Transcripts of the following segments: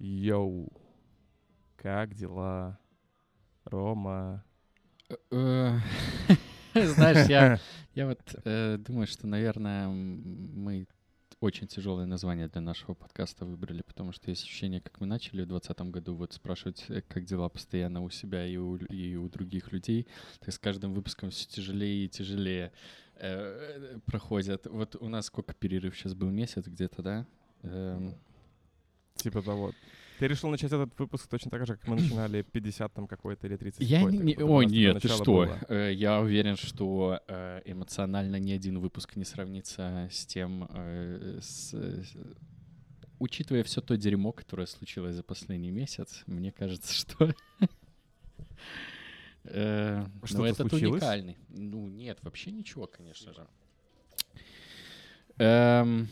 Йоу, как дела, Рома? Э, знаешь, я, я вот э, думаю, что, наверное, мы очень тяжелое название для нашего подкаста выбрали, потому что есть ощущение, как мы начали в 2020 году вот спрашивать, э, как дела постоянно у себя и у, и у других людей, так с каждым выпуском все тяжелее и тяжелее э, проходят. Вот у нас сколько перерыв сейчас был? Месяц где-то, да? Эм... Типа того. Ты решил начать этот выпуск точно так же, как мы начинали 50 там какой-то или 30 Я не... о, нет, ты что? Было. Э, я уверен, что э, эмоционально ни один выпуск не сравнится с тем, э, с, учитывая все то дерьмо, которое случилось за последний месяц, мне кажется, что... Что ну, этот уникальный. Ну, нет, вообще ничего, конечно же. Эм,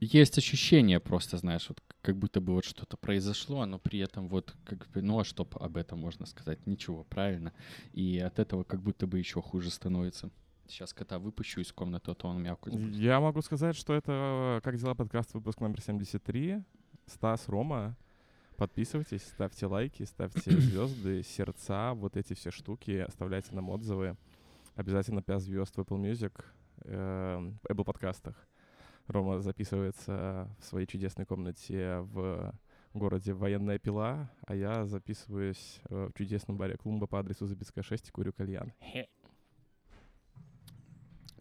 есть ощущение просто, знаешь, вот как будто бы вот что-то произошло, но при этом вот как бы, ну а что об этом можно сказать? Ничего, правильно? И от этого как будто бы еще хуже становится. Сейчас кота выпущу из комнаты, а то он мяукает. Я могу сказать, что это «Как дела?» подкаст, выпуск номер 73. Стас, Рома. Подписывайтесь, ставьте лайки, ставьте звезды, сердца, вот эти все штуки, оставляйте нам отзывы. Обязательно 5 звезд в Apple Music, э, Apple подкастах. Рома записывается в своей чудесной комнате в городе Военная Пила, а я записываюсь э, в чудесном баре Клумба по адресу Забицкая 6 и курю кальян.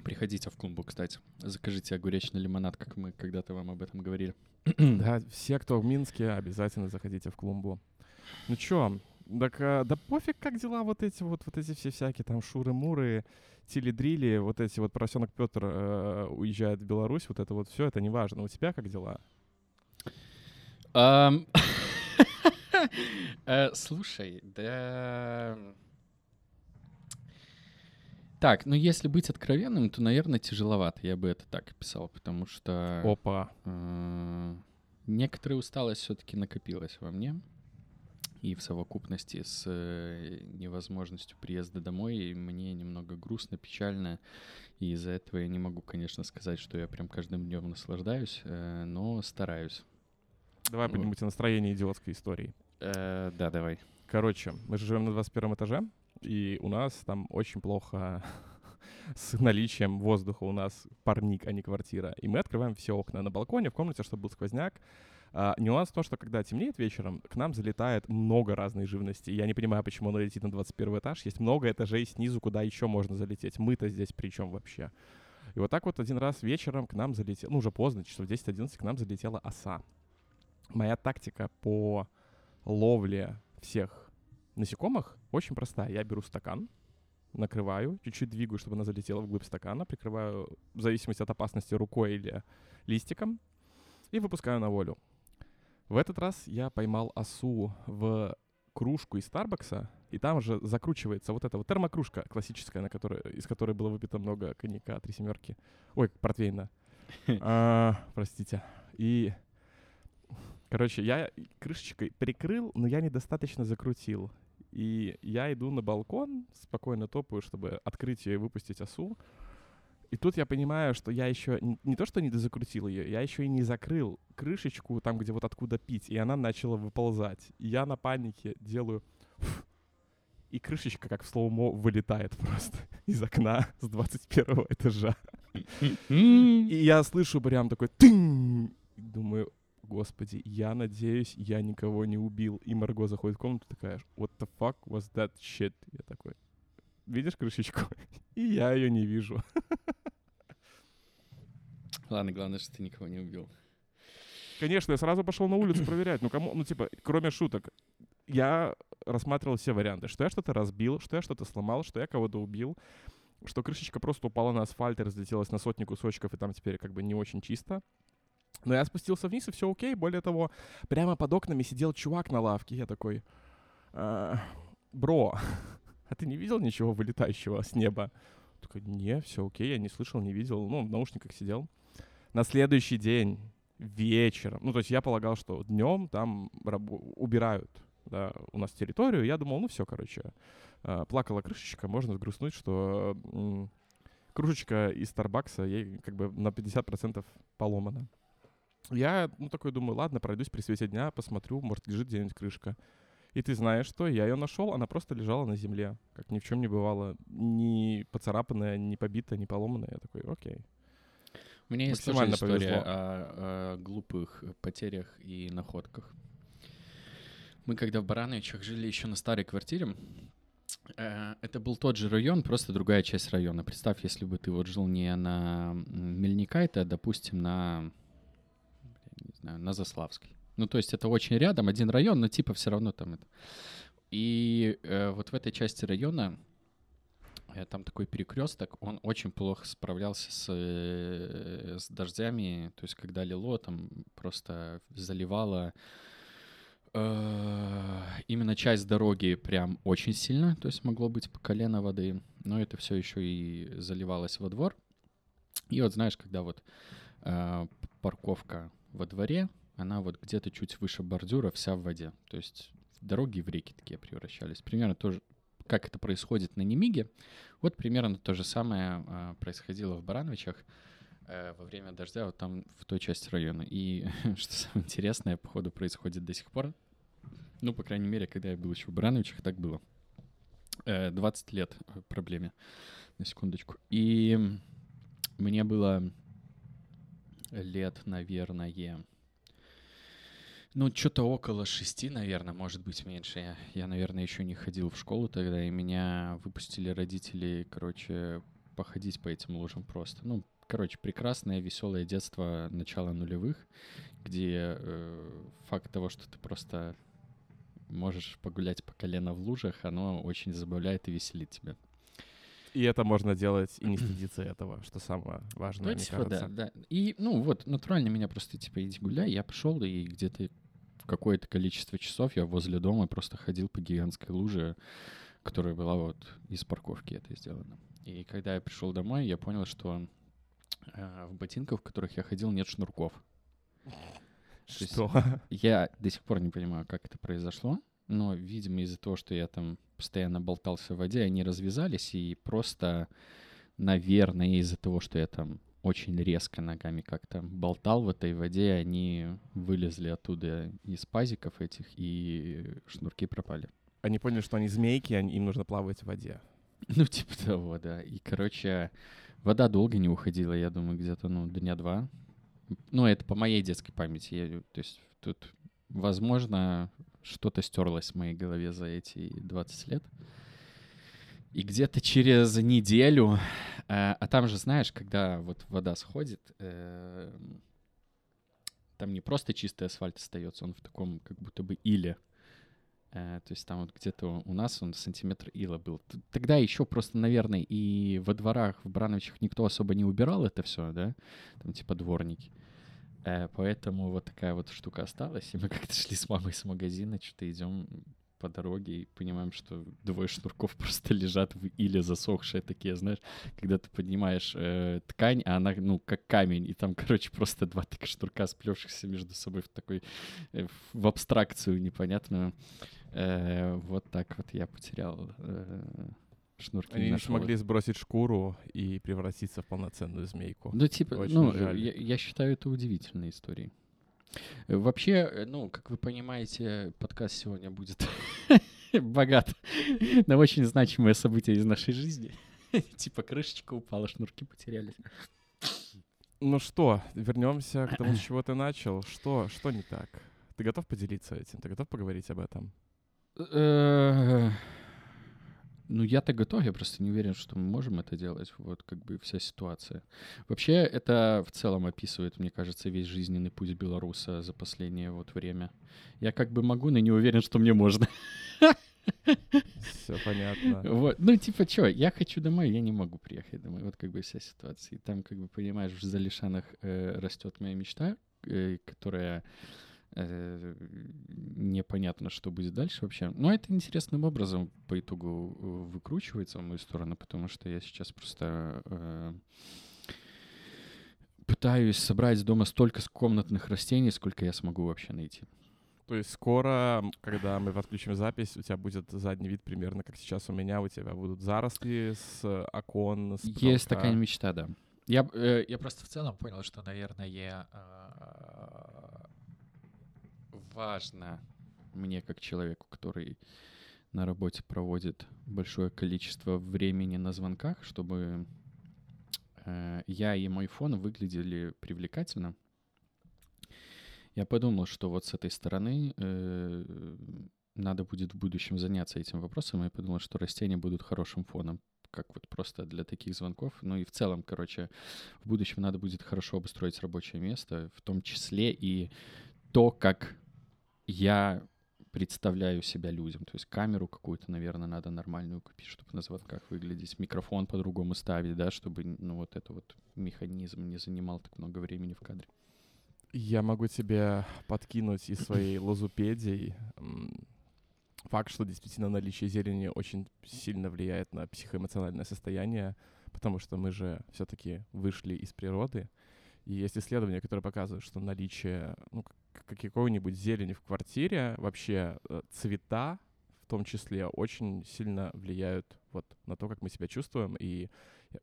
Приходите в Клумбу, кстати. Закажите огуречный лимонад, как мы когда-то вам об этом говорили. да, все, кто в Минске, обязательно заходите в Клумбу. Ну чё, так, а, да пофиг, как дела вот эти вот, вот эти все всякие там шуры-муры, тили-дрили, вот эти вот поросенок Петр э, уезжает в Беларусь, вот это вот все, это не важно. У тебя как дела? Э, слушай, да... Так, ну если быть откровенным, то, наверное, тяжеловато. Я бы это так писал, потому что... Опа. Э, некоторая усталость все-таки накопилась во мне и в совокупности с э, невозможностью приезда домой мне немного грустно, печально, и из-за этого я не могу, конечно, сказать, что я прям каждым днем наслаждаюсь, э, но стараюсь. Давай вот. поднимите настроение идиотской истории. Э, да, давай. Короче, мы же живем на 21 этаже, и у нас там очень плохо с наличием воздуха. У нас парник, а не квартира. И мы открываем все окна на балконе, в комнате, чтобы был сквозняк. А, нюанс в том, что когда темнеет вечером, к нам залетает много разной живности. Я не понимаю, почему она летит на 21 этаж. Есть много этажей снизу, куда еще можно залететь. Мы-то здесь при чем вообще? И вот так вот один раз вечером к нам залетел, ну уже поздно, часов 10-11, к нам залетела оса. Моя тактика по ловле всех насекомых очень простая. Я беру стакан, накрываю, чуть-чуть двигаю, чтобы она залетела вглубь стакана, прикрываю в зависимости от опасности рукой или листиком и выпускаю на волю. В этот раз я поймал осу в кружку из Старбакса, и там же закручивается вот эта вот термокружка классическая, на которой, из которой было выпито много коньяка три семерки. Ой, портвейна. а, простите. И, короче, я крышечкой прикрыл, но я недостаточно закрутил. И я иду на балкон, спокойно топаю, чтобы открыть ее и выпустить осу. И тут я понимаю, что я еще не, то, что не дозакрутил ее, я еще и не закрыл крышечку там, где вот откуда пить, и она начала выползать. И я на панике делаю... И крышечка, как в слоумо, вылетает просто из окна с 21 этажа. И я слышу прям такой тынь! Думаю, господи, я надеюсь, я никого не убил. И Марго заходит в комнату такая, what the fuck was that shit? Я такой, видишь крышечку? И я ее не вижу. Ладно, главное, что ты никого не убил. Конечно, я сразу пошел на улицу проверять. Ну, кому, ну, типа, кроме шуток, я рассматривал все варианты. Что я что-то разбил, что я что-то сломал, что я кого-то убил, что крышечка просто упала на асфальт и разлетелась на сотни кусочков, и там теперь как бы не очень чисто. Но я спустился вниз, и все окей. Более того, прямо под окнами сидел чувак на лавке. Я такой, э, бро, а ты не видел ничего вылетающего с неба? Такой, не, все окей, я не слышал, не видел. Ну, в наушниках сидел. На следующий день, вечером, ну, то есть я полагал, что днем там убирают да, у нас территорию. Я думал, ну, все, короче, э, плакала крышечка, можно сгрустнуть, что кружечка из Старбакса ей как бы на 50% поломана. Я, ну, такой думаю, ладно, пройдусь при свете дня, посмотрю, может, лежит где-нибудь крышка. И ты знаешь что? Я ее нашел, она просто лежала на земле, как ни в чем не бывало. Ни поцарапанная, ни побитая, ни поломанная. Я такой, окей. У меня есть тоже история повезло. о, о глупых потерях и находках. Мы когда в Барановичах жили еще на старой квартире, э, это был тот же район, просто другая часть района. Представь, если бы ты вот жил не на Мельникайте, а, допустим, на, не знаю, на Заславской. Ну, то есть это очень рядом, один район, но типа все равно там это. И э, вот в этой части района э, там такой перекресток, он очень плохо справлялся с, э, с дождями, то есть когда лило, там просто заливало э, именно часть дороги прям очень сильно, то есть могло быть по колено воды, но это все еще и заливалось во двор. И вот знаешь, когда вот э, парковка во дворе, она вот где-то чуть выше бордюра, вся в воде. То есть дороги в реки такие превращались. Примерно тоже, как это происходит на Немиге, вот примерно то же самое а, происходило в Барановичах э, во время дождя, вот там в той части района. И что самое интересное, походу, происходит до сих пор. Ну, по крайней мере, когда я был еще в Барановичах, так было. Э, 20 лет э, проблеме, на секундочку. И мне было лет, наверное, ну, что-то около шести, наверное, может быть, меньше. Я, я, наверное, еще не ходил в школу тогда, и меня выпустили родители, короче, походить по этим лужам просто. Ну, короче, прекрасное, веселое детство начала нулевых, где э, факт того, что ты просто можешь погулять по колено в лужах, оно очень забавляет и веселит тебя. И это можно делать и не стыдиться этого, что самое важное, Ну, мне типа, да, кажется. да. И, ну, вот, натурально меня просто, типа, иди гуляй. Я пошел, и где-то какое-то количество часов я возле дома просто ходил по гигантской луже, которая была вот из парковки это сделана. И когда я пришел домой, я понял, что э, в ботинках, в которых я ходил, нет шнурков. Что? Я до сих пор не понимаю, как это произошло, но, видимо, из-за того, что я там постоянно болтался в воде, они развязались, и просто, наверное, из-за того, что я там очень резко ногами как-то болтал в этой воде, они вылезли оттуда из пазиков этих, и шнурки пропали. Они поняли, что они змейки, они- им нужно плавать в воде. Ну, типа того, да. И, короче, вода долго не уходила, я думаю, где-то, ну, дня два. Ну, это по моей детской памяти. Я, то есть тут, возможно, что-то стерлось в моей голове за эти 20 лет. И где-то через неделю, э, а там же, знаешь, когда вот вода сходит, э, там не просто чистый асфальт остается, он в таком как будто бы иле. Э, то есть там вот где-то у нас он сантиметр ила был. Тогда еще просто, наверное, и во дворах, в Брановичах никто особо не убирал это все, да? Там типа дворники. Э, Поэтому вот такая вот штука осталась. И мы как-то шли с мамой с магазина, что-то идем по дороге и понимаем, что двое шнурков просто лежат в иле засохшие такие, знаешь, когда ты поднимаешь э, ткань, а она, ну, как камень, и там, короче, просто два таких шнурка, сплевшихся между собой в такой, э, в абстракцию непонятную. Э, вот так вот я потерял э, шнурки. Они не смогли сбросить шкуру и превратиться в полноценную змейку. Ну, типа, Очень ну, жаль. я, я считаю это удивительной историей. Э, Вообще, э, ну, как вы понимаете, подкаст сегодня будет богат на очень значимые события из нашей жизни. Типа крышечка упала, шнурки потерялись. Ну что, вернемся к тому, с чего ты начал. Что, что не так? Ты готов поделиться этим? Ты готов поговорить об этом? Ну, я-то готов, я просто не уверен, что мы можем это делать. Вот как бы вся ситуация. Вообще, это в целом описывает, мне кажется, весь жизненный путь белоруса за последнее вот время. Я как бы могу, но не уверен, что мне можно. Все понятно. Вот. Ну, типа, что, я хочу домой, я не могу приехать домой. Вот как бы вся ситуация. И там, как бы, понимаешь, в Залишанах э, растет моя мечта, э, которая непонятно, что будет дальше вообще. Но это интересным образом по итогу э, выкручивается в мою сторону, потому что я сейчас просто э, пытаюсь собрать дома столько комнатных растений, сколько я смогу вообще найти. То есть скоро, когда мы подключим запись, у тебя будет задний вид примерно как сейчас у меня. У тебя будут заросли с э, окон, с Есть такая мечта, да. Я, э, я Я просто в целом понял, что, наверное, э, важно мне как человеку, который на работе проводит большое количество времени на звонках, чтобы э, я и мой фон выглядели привлекательно. Я подумал, что вот с этой стороны э, надо будет в будущем заняться этим вопросом. Я подумал, что растения будут хорошим фоном, как вот просто для таких звонков. Ну и в целом, короче, в будущем надо будет хорошо обустроить рабочее место, в том числе и то, как я представляю себя людям. То есть камеру какую-то, наверное, надо нормальную купить, чтобы на звонках выглядеть. Микрофон по-другому ставить, да, чтобы, ну, вот это вот механизм не занимал так много времени в кадре. Я могу тебе подкинуть из своей лозупедии факт, что действительно наличие зелени очень сильно влияет на психоэмоциональное состояние, потому что мы же все-таки вышли из природы, и есть исследования, которые показывают, что наличие ну, какой-нибудь зелени в квартире, вообще э, цвета в том числе, очень сильно влияют вот на то, как мы себя чувствуем. И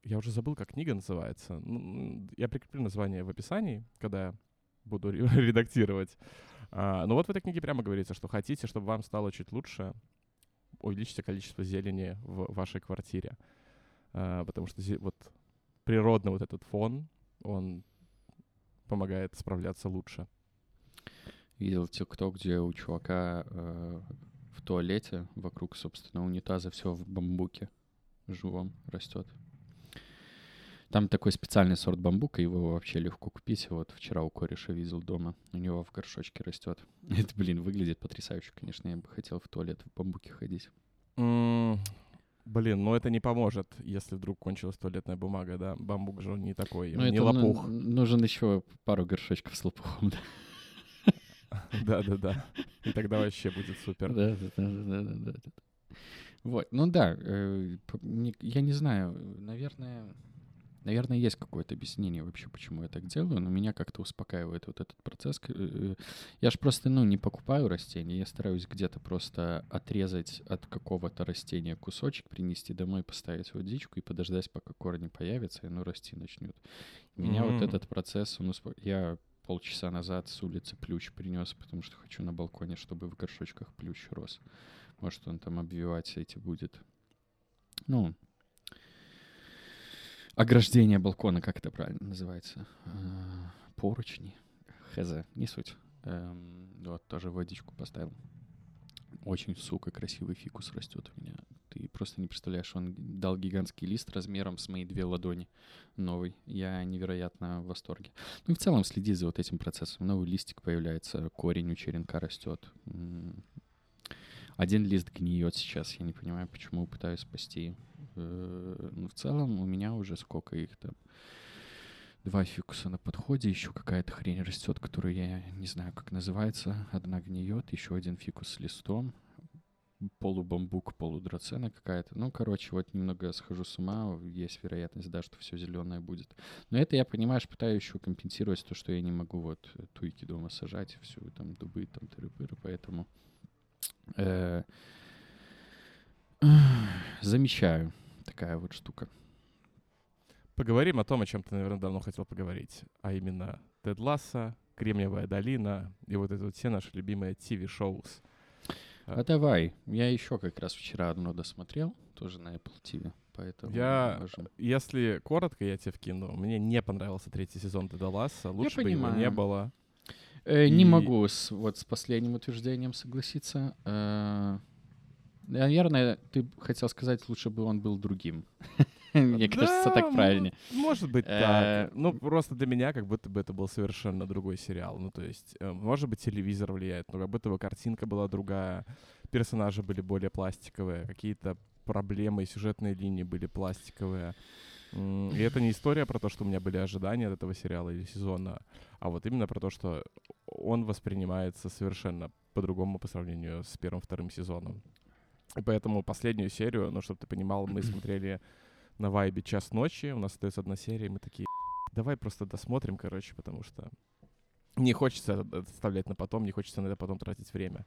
я уже забыл, как книга называется. Ну, я прикреплю название в описании, когда буду редактировать. А, но вот в этой книге прямо говорится, что хотите, чтобы вам стало чуть лучше, увеличьте количество зелени в вашей квартире. А, потому что вот природный вот этот фон, он помогает справляться лучше. Видел ТикТок, где у чувака э, в туалете вокруг, собственно, унитаза все в бамбуке живом растет. Там такой специальный сорт бамбука, его вообще легко купить. Вот вчера у кореша видел дома, у него в горшочке растет. Это, блин, выглядит потрясающе, конечно. Я бы хотел в туалет в бамбуке ходить. Mm, блин, ну это не поможет, если вдруг кончилась туалетная бумага, да? Бамбук же он не такой, ну, не лопух. Нужен еще пару горшочков с лопухом, да. Да-да-да. И тогда вообще будет супер. Да-да-да. Вот, ну да, э, я не знаю, наверное, Наверное, есть какое-то объяснение вообще, почему я так делаю, но меня как-то успокаивает вот этот процесс. Э, э, я же просто, ну, не покупаю растения, я стараюсь где-то просто отрезать от какого-то растения кусочек, принести домой, поставить в водичку и подождать, пока корни появятся, и оно расти начнет. Меня mm-hmm. вот этот процесс, он усп... я полчаса назад с улицы плющ принес, потому что хочу на балконе, чтобы в горшочках плющ рос. Может, он там обвивать эти будет. Ну, ограждение балкона, как это правильно называется? Э, поручни. Хз, не суть. Эм, вот, тоже водичку поставил. Очень, сука, красивый фикус растет у меня. Ты просто не представляешь, он дал гигантский лист размером с мои две ладони новый. Я невероятно в восторге. Ну и в целом следи за вот этим процессом. Новый листик появляется, корень у черенка растет. Один лист гниет сейчас, я не понимаю, почему пытаюсь спасти. Э, ну, в целом у меня уже сколько их там? Два фикуса на подходе, еще какая-то хрень растет, которую я не знаю, как называется. Одна гниет, еще один фикус с листом, полубамбук, полудрацена какая-то. Ну, короче, вот немного схожу с ума, есть вероятность, да, что все зеленое будет. Но это я, понимаешь, пытаюсь еще компенсировать то, что я не могу вот туйки дома сажать, всю там дубы, там тыры-пыры, поэтому э, замечаю такая вот штука. Поговорим о том, о чем ты, наверное, давно хотел поговорить, а именно Тед Ласса, Кремниевая долина и вот это вот все наши любимые ТВ-шоус. А давай, я еще как раз вчера одно досмотрел, тоже на Apple TV, поэтому... Я, можем... если коротко, я тебе вкину, мне не понравился третий сезон Теда Ласса, лучше бы его не было. Э, и... Не могу с, вот с последним утверждением согласиться. Э, Наверное, ты хотел сказать, лучше бы он был другим. Мне кажется, так правильнее. Может быть так. Э, ну, просто для меня как будто бы это был совершенно другой сериал. Ну, то есть, э, может быть, телевизор влияет, но как будто бы картинка была другая, персонажи были более пластиковые, какие-то проблемы и сюжетные линии были пластиковые. И это не история про то, что у меня были ожидания от этого сериала или сезона, а вот именно про то, что он воспринимается совершенно по-другому по сравнению с первым-вторым сезоном. И поэтому последнюю серию, ну, чтобы ты понимал, мы смотрели на вайбе час ночи, у нас остается одна серия, и мы такие, давай просто досмотрим, короче, потому что не хочется оставлять на потом, не хочется на это потом тратить время.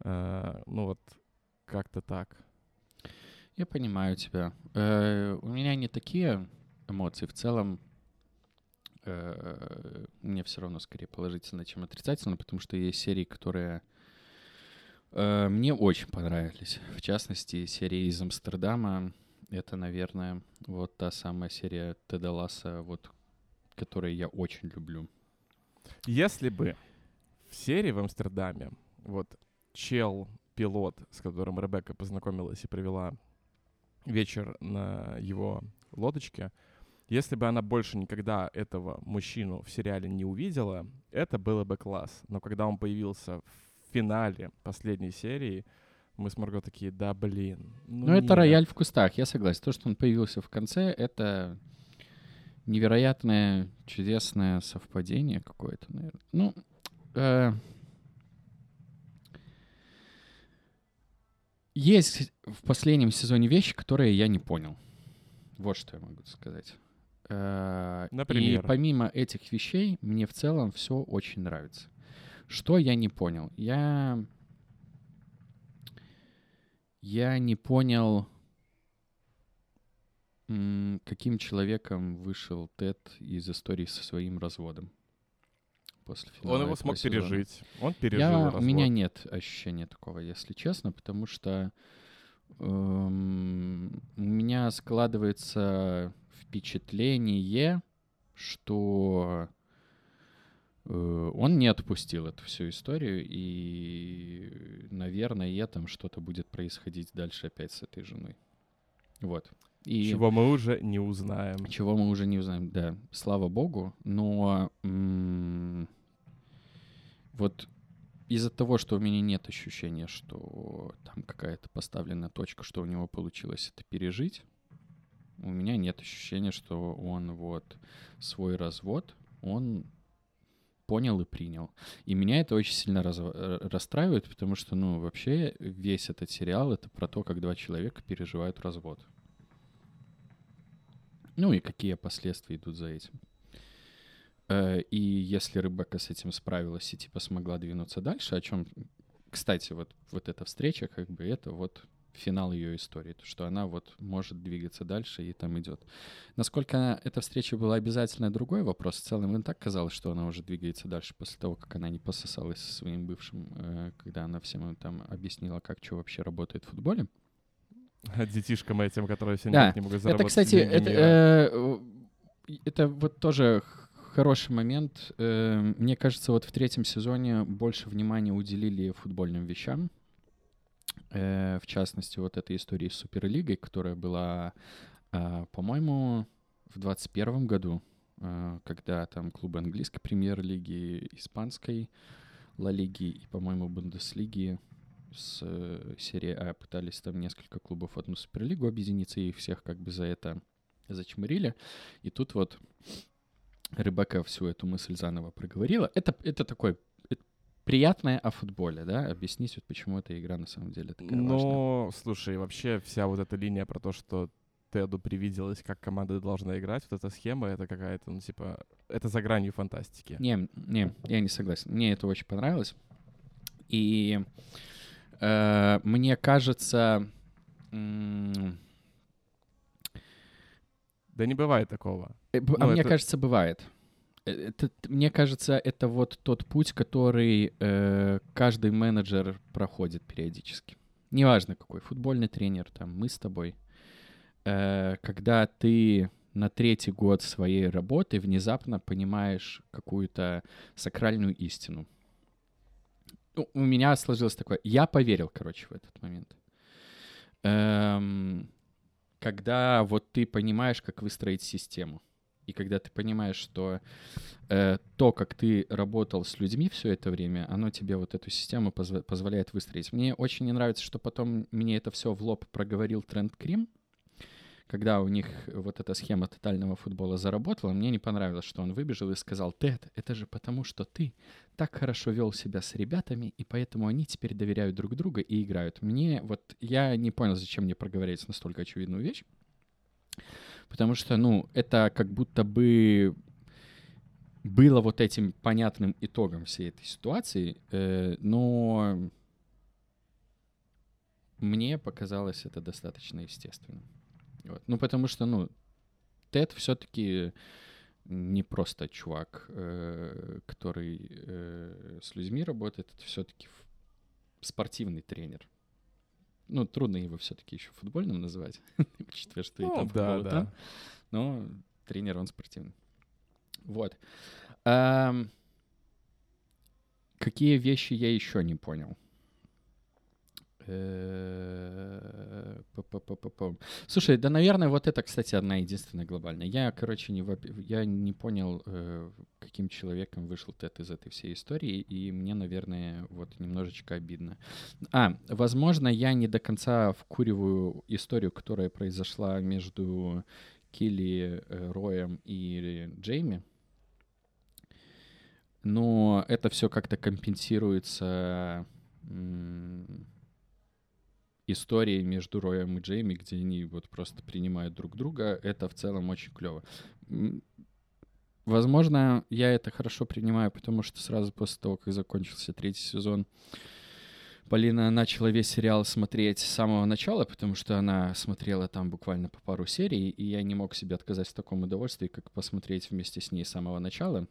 Uh, ну вот, как-то так. Я понимаю тебя. Uh, у меня не такие эмоции. В целом, э, мне все равно скорее положительно, чем отрицательно, потому что есть серии, которые мне очень понравились. В частности, серия из Амстердама. Это, наверное, вот та самая серия Теда Ласса, вот, которую я очень люблю. Если бы в серии в Амстердаме вот чел, пилот, с которым Ребекка познакомилась и провела вечер на его лодочке, если бы она больше никогда этого мужчину в сериале не увидела, это было бы класс. Но когда он появился в финале последней серии, мы с Марго такие, да блин. Ну, ну это рояль в кустах, я согласен. То, что он появился в конце, это невероятное, чудесное совпадение какое-то, наверное. Ну, э, есть в последнем сезоне вещи, которые я не понял. Вот что я могу сказать. Э, Например? И помимо этих вещей, мне в целом все очень нравится. Что я не понял? Я... Я не понял, каким человеком вышел Тед из истории со своим разводом. После финала Он его смог сезона. пережить. Он пережил я, развод. У меня нет ощущения такого, если честно, потому что эм, у меня складывается впечатление, что он не отпустил эту всю историю, и, наверное, там что-то будет происходить дальше опять с этой женой. Вот. И чего мы уже не узнаем. Чего мы уже не узнаем, да. Слава богу. Но м- вот из-за того, что у меня нет ощущения, что там какая-то поставленная точка, что у него получилось это пережить, у меня нет ощущения, что он вот свой развод, он понял и принял. И меня это очень сильно раз, э, расстраивает, потому что, ну, вообще весь этот сериал — это про то, как два человека переживают развод. Ну и какие последствия идут за этим. Э, и если Рыбака с этим справилась и типа смогла двинуться дальше, о чем, кстати, вот, вот эта встреча, как бы это вот финал ее истории, то, что она вот может двигаться дальше и там идет. Насколько она, эта встреча была обязательно другой вопрос. В целом, им так казалось, что она уже двигается дальше после того, как она не пососалась со своим бывшим, э, когда она всем там объяснила, как что вообще работает в футболе. Детишкам этим, которые все да. не могут заработать. Это, кстати, это, э, это вот тоже хороший момент. Э, мне кажется, вот в третьем сезоне больше внимания уделили футбольным вещам. Э, в частности, вот этой истории с Суперлигой, которая была, э, по-моему, в 2021 году, когда там клубы английской премьер-лиги, испанской Ла Лиги и, по-моему, Бундеслиги с серии А пытались там несколько клубов в одну Суперлигу объединиться, и их всех как бы за это зачмырили. И тут вот Рыбака всю эту мысль заново проговорила. Это, это такой приятное о футболе, да? Объяснить, вот почему эта игра на самом деле такая Но, важная. слушай, вообще вся вот эта линия про то, что Теду привиделось, как команда должна играть, вот эта схема, это какая-то, ну, типа, это за гранью фантастики. Не, не, я не согласен. Мне это очень понравилось. И э, мне кажется... М- да не бывает такого. Э, а ну, мне это... кажется, бывает. Э, это, мне кажется, это вот тот путь, который э, каждый менеджер проходит периодически. Неважно какой, футбольный тренер, там, мы с тобой. Э, когда ты на третий год своей работы внезапно понимаешь какую-то сакральную истину. Ну, у меня сложилось такое... Я поверил, короче, в этот момент. Эм, когда вот ты понимаешь, как выстроить систему. И когда ты понимаешь, что э, то, как ты работал с людьми все это время, оно тебе вот эту систему позв- позволяет выстроить. Мне очень не нравится, что потом мне это все в лоб проговорил Тренд Крим, когда у них вот эта схема тотального футбола заработала, мне не понравилось, что он выбежал и сказал, Тед, это же потому, что ты так хорошо вел себя с ребятами, и поэтому они теперь доверяют друг друга и играют. Мне вот, я не понял, зачем мне проговорить настолько очевидную вещь, потому что, ну, это как будто бы было вот этим понятным итогом всей этой ситуации, э, но мне показалось это достаточно естественным. Вот. Ну, потому что, ну, Тед все-таки не просто чувак, э, который э, с людьми работает, это все-таки спортивный тренер. Ну, трудно его все-таки еще футбольным называть, учитывая, что ну, и там да, да. там. Но тренер, он спортивный. Вот. Какие вещи я еще не понял? Э, Слушай, да, наверное, вот это, кстати, одна единственная глобальная. Я, короче, не, я не понял, э, каким человеком вышел Тед из этой всей истории, и мне, наверное, вот немножечко обидно. А, возможно, я не до конца вкуриваю историю, которая произошла между Килли, э, Роем и Джейми. Но это все как-то компенсируется историей между Роем и Джейми, где они вот просто принимают друг друга. Это в целом очень клево. Возможно, я это хорошо принимаю, потому что сразу после того, как закончился третий сезон, Полина начала весь сериал смотреть с самого начала, потому что она смотрела там буквально по пару серий, и я не мог себе отказать в таком удовольствии, как посмотреть вместе с ней с самого начала.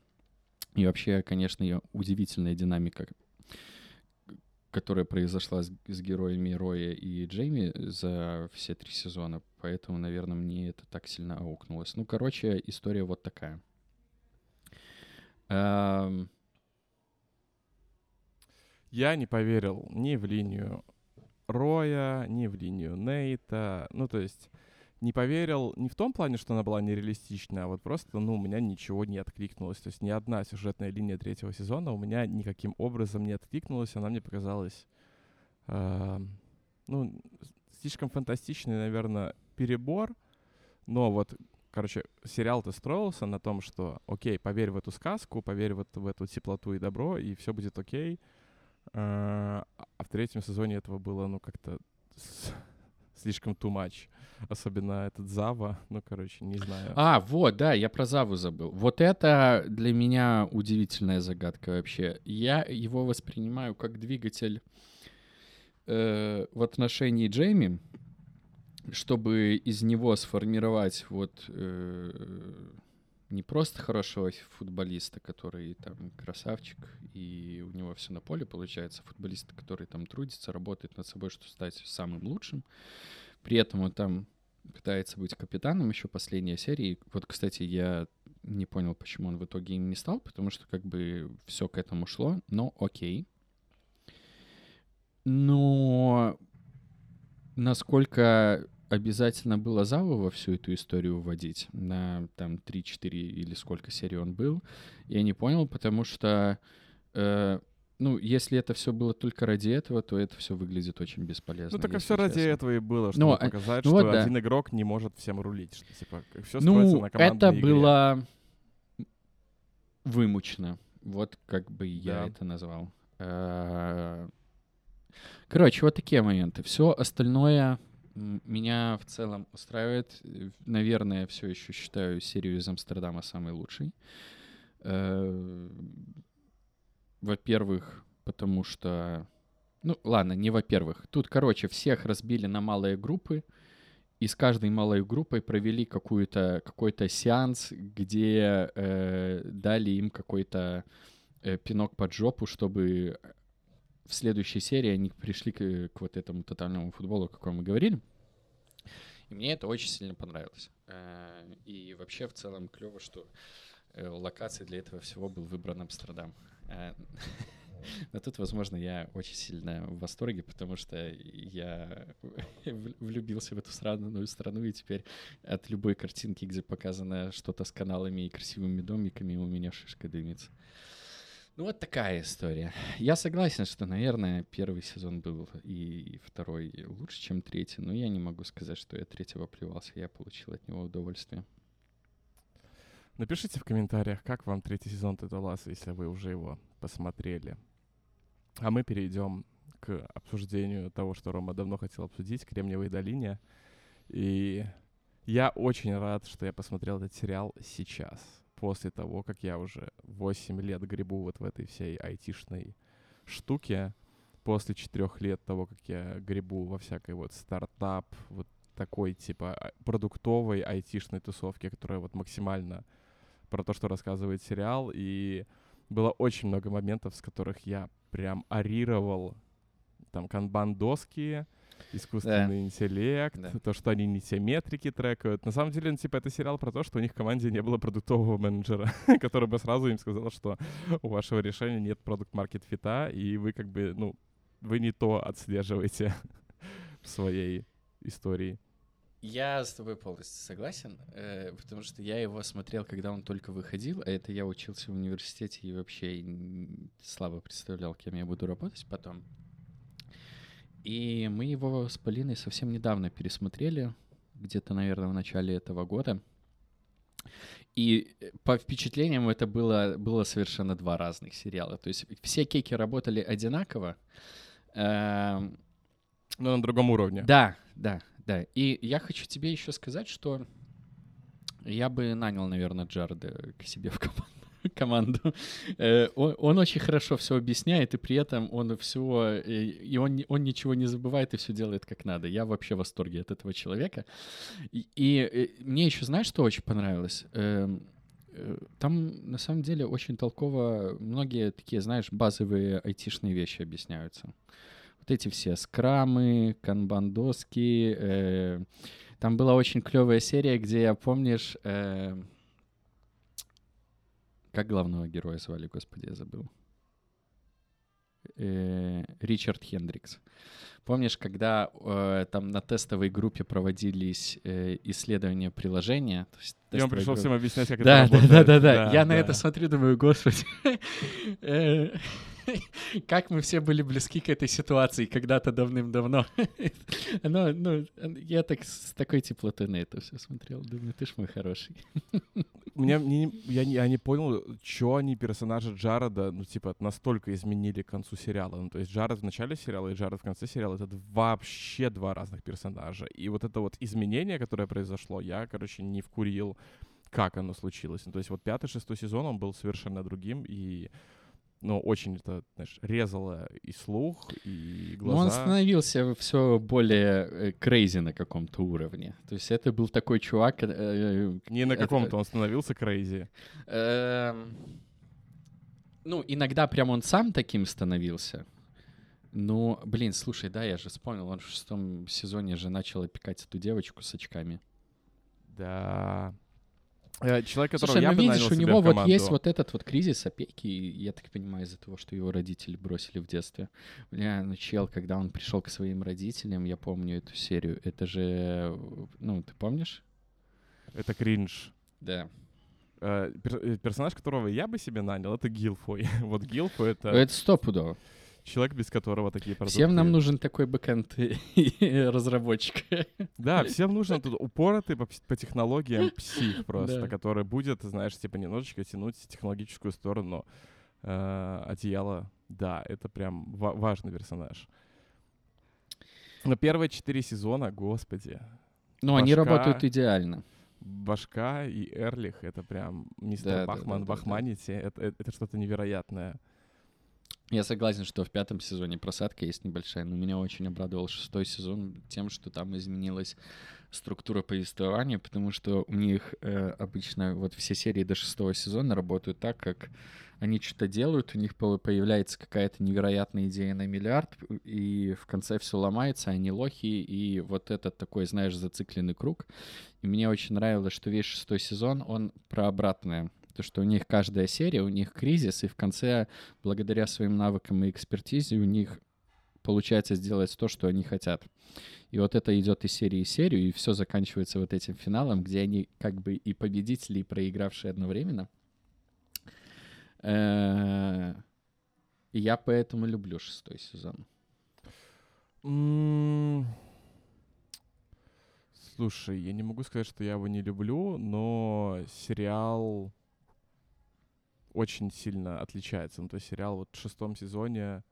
И вообще, конечно, ее удивительная динамика, которая произошла с, с героями Роя и Джейми за все три сезона, поэтому, наверное, мне это так сильно аукнулось. Ну, короче, история вот такая. Эм, я не поверил ни в линию Роя, ни в линию Нейта. Ну, то есть не поверил не в том плане, что она была нереалистичная, а вот просто, ну, у меня ничего не откликнулось. То есть ни одна сюжетная линия третьего сезона у меня никаким образом не откликнулась. Она мне показалась, э, ну, слишком фантастичный, наверное, перебор. Но вот, короче, сериал-то строился на том, что, окей, поверь в эту сказку, поверь вот в эту теплоту и добро, и все будет окей. А, а в третьем сезоне этого было, ну, как-то слишком too much. Особенно этот Зава, ну, короче, не знаю. А, вот, да, я про Заву забыл. Вот это для меня удивительная загадка вообще. Я его воспринимаю как двигатель э, в отношении Джейми, чтобы из него сформировать вот э, не просто хорошего футболиста, который там красавчик, и у него все на поле получается, футболиста, который там трудится, работает над собой, чтобы стать самым лучшим. При этом он там пытается быть капитаном еще последняя серия. Вот, кстати, я не понял, почему он в итоге им не стал, потому что как бы все к этому шло, но окей. Но насколько обязательно было Заву во всю эту историю вводить на там 3-4 или сколько серий он был, я не понял, потому что э, ну, если это все было только ради этого, то это все выглядит очень бесполезно. Ну, так и все ради этого и было, чтобы ну, а, показать, ну, что вот, один да. игрок не может всем рулить. Что, типа, все ну, на это игре. было вымучено. Вот как бы я да. это назвал. Э, короче, вот такие моменты. Все остальное меня в целом устраивает. Наверное, все еще считаю серию из Амстердама самой лучшей. Э, во-первых, потому что... Ну, ладно, не во-первых. Тут, короче, всех разбили на малые группы, и с каждой малой группой провели какую-то, какой-то сеанс, где э, дали им какой-то э, пинок под жопу, чтобы в следующей серии они пришли к, к вот этому тотальному футболу, о каком мы говорили. И мне это очень сильно понравилось. Э, и вообще в целом клево, что э, локацией для этого всего был выбран Амстердам. Э, но тут, возможно, я очень сильно в восторге, потому что я влюбился в эту странную страну, и теперь от любой картинки, где показано что-то с каналами и красивыми домиками, у меня шишка дымится. Ну, вот такая история. Я согласен, что, наверное, первый сезон был и второй лучше, чем третий, но я не могу сказать, что я третьего плевался, я получил от него удовольствие. Напишите в комментариях, как вам третий сезон Теда Ласса, если вы уже его посмотрели. А мы перейдем к обсуждению того, что Рома давно хотел обсудить, «Кремниевой долине». И я очень рад, что я посмотрел этот сериал сейчас после того, как я уже 8 лет гребу вот в этой всей айтишной штуке, после четырех лет того, как я гребу во всякой вот стартап, вот такой типа а, продуктовой айтишной тусовке, которая вот максимально про то, что рассказывает сериал, и было очень много моментов, с которых я прям орировал. Там канбан-доски, искусственный Да. интеллект, Да. то, что они не те метрики трекают. На самом деле, ну, типа, это сериал про то, что у них в команде не было продуктового менеджера, который бы сразу им сказал, что у вашего решения нет продукт-маркет фита, и вы как бы, ну, вы не то отслеживаете в своей истории. Я с тобой полностью согласен, э, потому что я его смотрел, когда он только выходил, а это я учился в университете и вообще слабо представлял, кем я буду работать потом. И мы его с Полиной совсем недавно пересмотрели, где-то, наверное, в начале этого года. И э, по впечатлениям это было, было совершенно два разных сериала. То есть все кейки работали одинаково. эм, Но на другом уровне. да, да, да. И я хочу тебе еще сказать, что я бы нанял, наверное, Джареда к себе в команду. команду. Э, Он, очень хорошо все объясняет, и при этом он все, и он, он ничего не забывает и все делает как надо. Я вообще в восторге от этого человека. И, и, э, мне еще, знаешь, что очень понравилось? Эм, э, Там на самом деле очень толково многие такие, знаешь, базовые айтишные вещи объясняются вот эти все скрамы, канбан-доски. э, Там была очень клевая серия, где, я помнишь, э, как главного героя звали, господи, я забыл. Э, Ричард Хендрикс. Помнишь, когда э, там на тестовой группе проводились э, исследования приложения? то есть И он пришел группа- всем объяснять, как да, это да, работает. да, да, да. Я на да. это смотрю, думаю, господи, э, как мы все были близки к этой ситуации когда-то давным-давно. Но, ну, я так с такой теплотой на это все смотрел. Думаю, ты ж мой хороший. Мне, мне не- я, не, я не понял, что они персонажа Джареда, ну, типа, настолько изменили к концу сериала. Ну, то есть Джаред в начале сериала и Джаред в конце сериала — это вообще два разных персонажа. И вот это вот изменение, которое произошло, я, короче, не вкурил, как оно случилось. Ну, то есть вот пятый, шестой сезон, он был совершенно другим, и, ну, очень это, знаешь, резало и слух, и Но он глаза. становился все более crazy на каком-то уровне. То есть это был такой чувак... э, Не на каком-то, он становился crazy. Эм, Ну, иногда прям он сам таким становился. Ну, блин, слушай, да, я же вспомнил, он в шестом сезоне же начал опекать эту девочку с очками. Да. Э, Человек, которого Слушай, я ну бы видишь, у него вот есть вот этот вот кризис опеки, я так понимаю, из-за того, что его родители бросили в детстве. Бля, ну чел, когда он пришел к своим родителям, я помню эту серию, это же, ну, ты помнишь? Это кринж. Да. Э, пер- э, персонаж, которого я бы себе нанял, это Гилфой. вот Гилфой — это Это стопудово. Человек, без которого такие продукты... Всем нам нужен такой бэкэнд разработчик. Да, всем нужен тут упоротый по, по технологиям псих просто, Да. который будет, знаешь, типа немножечко тянуть технологическую сторону э, одеяла. Да, это прям ва- важный персонаж. Но первые четыре сезона, господи, Ну, они работают идеально. Башка и Эрлих — это прям мистер Да, да, Бахман, да, да, да. Бахманите. Это, это, это что-то невероятное. Я согласен, что в пятом сезоне просадка есть небольшая, но меня очень обрадовал шестой сезон тем, что там изменилась структура повествования, потому что у них э, обычно вот все серии до шестого сезона работают так, как они что-то делают, у них по- появляется какая-то невероятная идея на миллиард, и в конце все ломается, они лохи, и вот этот такой, знаешь, зацикленный круг. И мне очень нравилось, что весь шестой сезон, он про обратное. То, что у них каждая серия, у них кризис, и в конце благодаря своим навыкам и экспертизе у них получается сделать то, что они хотят. И вот это идет из серии в серию, и все заканчивается вот этим финалом, где они как бы и победители, и проигравшие одновременно. Э, я поэтому люблю шестой сезон. М, Слушай, я не могу сказать, что я его не люблю, но сериал очень сильно отличается. Ну, то есть сериал вот в шестом сезоне...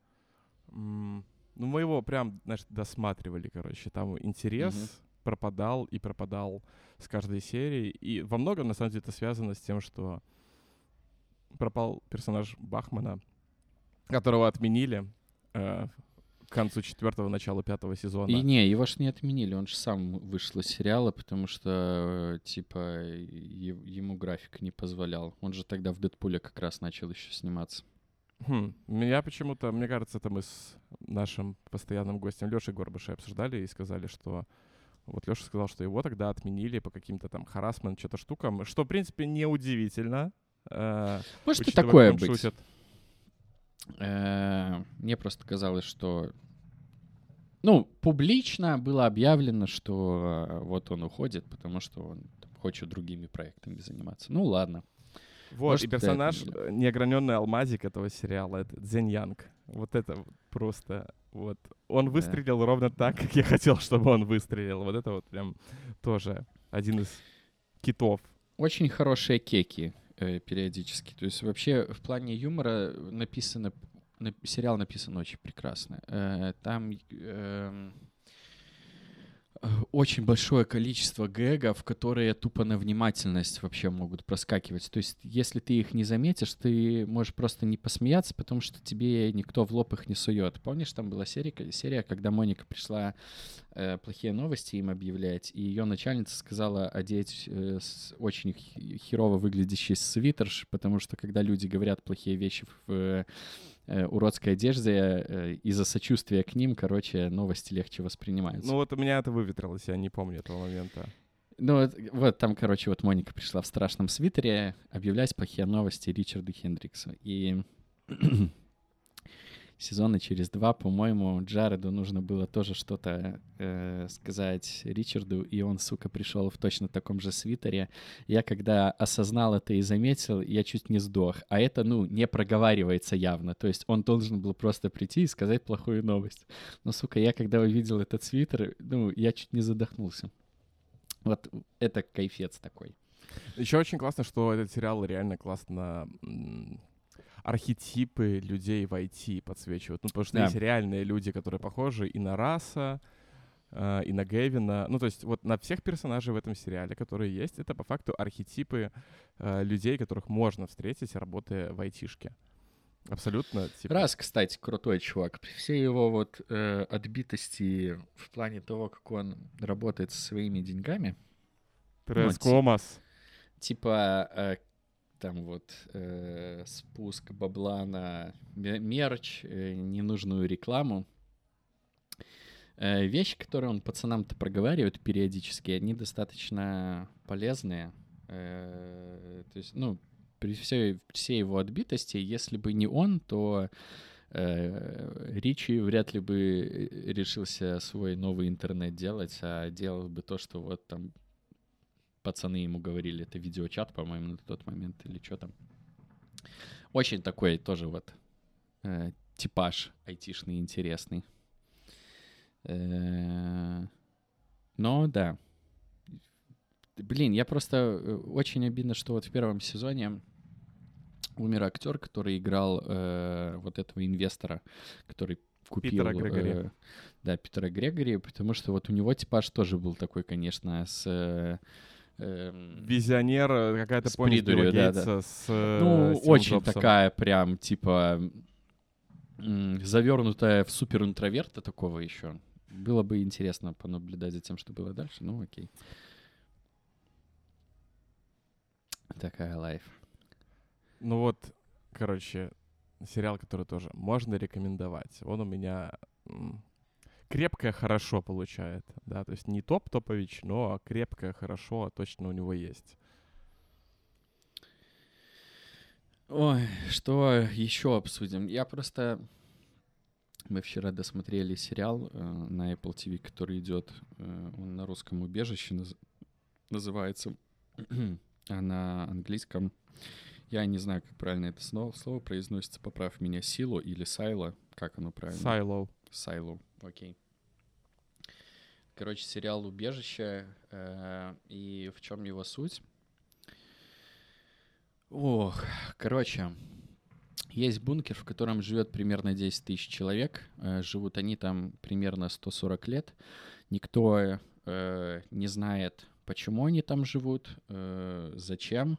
Ну, мы его прям, знаешь, досматривали, короче. Там интерес Мгм. пропадал и пропадал с каждой серии. И во многом, на самом деле, это связано с тем, что пропал персонаж Бахмана, которого отменили э, концу четвертого, начала пятого сезона. И не, его ж не отменили, он же сам вышел из сериала, потому что, э, типа, ему график не позволял. Он же тогда в Дэдпуле как раз начал еще сниматься. Хм, меня почему-то, мне кажется, это мы с нашим постоянным гостем Лешей Горбышей обсуждали и сказали, что вот Леша сказал, что его тогда отменили по каким-то там харасмент, что-то штукам, что, в принципе, неудивительно. э, Может и такое быть. Э, Мне просто казалось, что... Ну, публично было объявлено, что э, вот он уходит, потому что он хочет другими проектами заниматься. Ну, ладно. Вот, Может, и это персонаж, отменили. э, неограненный алмазик этого сериала, это Дзен Янг. Вот это просто, вот. Он выстрелил ровно так, как я хотел, чтобы он выстрелил. Вот это вот прям тоже один из китов. Очень хорошие кеки периодически. То есть вообще в плане юмора написано... на- сериал написан очень прекрасно. Э, там э, очень большое количество гэгов, которые тупо на внимательность вообще могут проскакивать. То есть, если ты их не заметишь, ты можешь просто не посмеяться, потому что тебе никто в лоб их не сует. Помнишь, там была серия, серия когда Моника пришла э, плохие новости им объявлять, и ее начальница сказала одеть э, очень херово выглядящий свитер, потому что когда люди говорят плохие вещи в э, э, уродской одежде, э, из-за сочувствия к ним, короче, новости легче воспринимаются. Ну вот у меня это выветрилось, я не помню этого момента. Ну, вот, вот там, короче, вот Моника пришла в страшном свитере объявлять плохие новости Ричарду Хендриксу. И сезона через два, по-моему, Джареду нужно было тоже что-то э, сказать Ричарду, и он, сука, пришел в точно таком же свитере. Я когда осознал это и заметил, я чуть не сдох. А это, ну, не проговаривается явно. То есть он должен был просто прийти и сказать плохую новость. Но, сука, я когда увидел этот свитер, ну, я чуть не задохнулся. Вот это кайфец такой. Еще очень классно, что этот сериал реально классно архетипы людей в IT подсвечивают. Ну, потому что Да. есть реальные люди, которые похожи и на Раса, э, и на Гевина. Ну, то есть вот на всех персонажей в этом сериале, которые есть, это по факту архетипы э, людей, которых можно встретить, работая в айтишке. Абсолютно. Типа, Раз, кстати, крутой чувак. При всей его вот э, отбитости в плане того, как он работает со своими деньгами, Пресс ну, Комас. типа э, там вот э, спуск бабла на ме- мерч, э, ненужную рекламу. Э, вещи, которые он пацанам-то проговаривает периодически, они достаточно полезные. Э, то есть, ну, при всей, всей его отбитости, если бы не он, то э, Ричи вряд ли бы э, решился свой новый интернет делать, а делал бы то, что вот там пацаны ему говорили, это видеочат, по-моему, на тот момент, или что там. Очень такой тоже вот э, типаж айтишный интересный. Э, Но да. Блин, я просто э, очень обидно, что вот в первом сезоне умер актер, который играл э, вот этого инвестора, который купил... Питера Грегори. э, да, Питера Грегори, потому что вот у него типаж тоже был такой, конечно, с... э, эм, Визионер, э, какая-то С помесь придурью, да, Гейтса с э, ну, Стивом очень Джобсом. такая прям, типа, завернутая в супер интроверта такого еще. Было бы интересно понаблюдать за тем, что было дальше. Ну, окей. Такая лайф. Ну вот, короче, сериал, который тоже можно рекомендовать. Он у меня крепкое хорошо получает, да, то есть не топ топович, но крепкое хорошо точно у него есть. Ой, что еще обсудим? Я просто... Мы вчера досмотрели сериал э, на Apple TV, который идет, э, он на русском убежище наз- называется, а на английском, я не знаю, как правильно это слово, слово произносится, поправь меня, Сило или Сайло, как оно правильно? Сайло. Сайло, окей. Короче, сериал «Убежище», э, и в чем его суть? Ох, короче, есть бункер, в котором живет примерно 10 тысяч человек. Э, живут они там примерно 140 лет. Никто э, не знает, почему они там живут, э, зачем.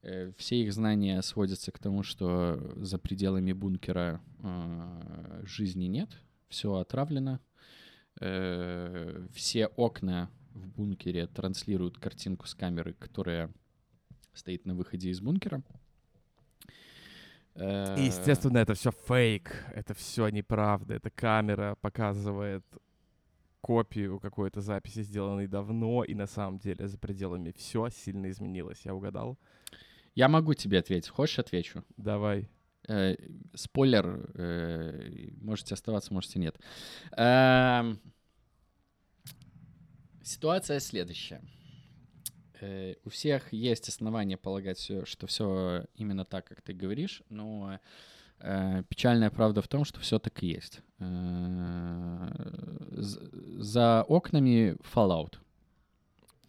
Э, все их знания сводятся к тому, что за пределами бункера э, жизни нет. все отравлено. Э, все окна в бункере транслируют картинку с камеры, которая стоит на выходе из бункера. Э, И, естественно, это все фейк, это все неправда, это камера показывает копию какой-то записи, сделанной давно, и на самом деле за пределами все сильно изменилось. Я угадал? Я могу тебе ответить. Хочешь, отвечу? Давай. Э, спойлер, э, можете оставаться, можете нет. Э, ситуация следующая. Э, у всех есть основания полагать, все, что все именно так, как ты говоришь, но э, печальная правда в том, что все так и есть. Э, за окнами Fallout.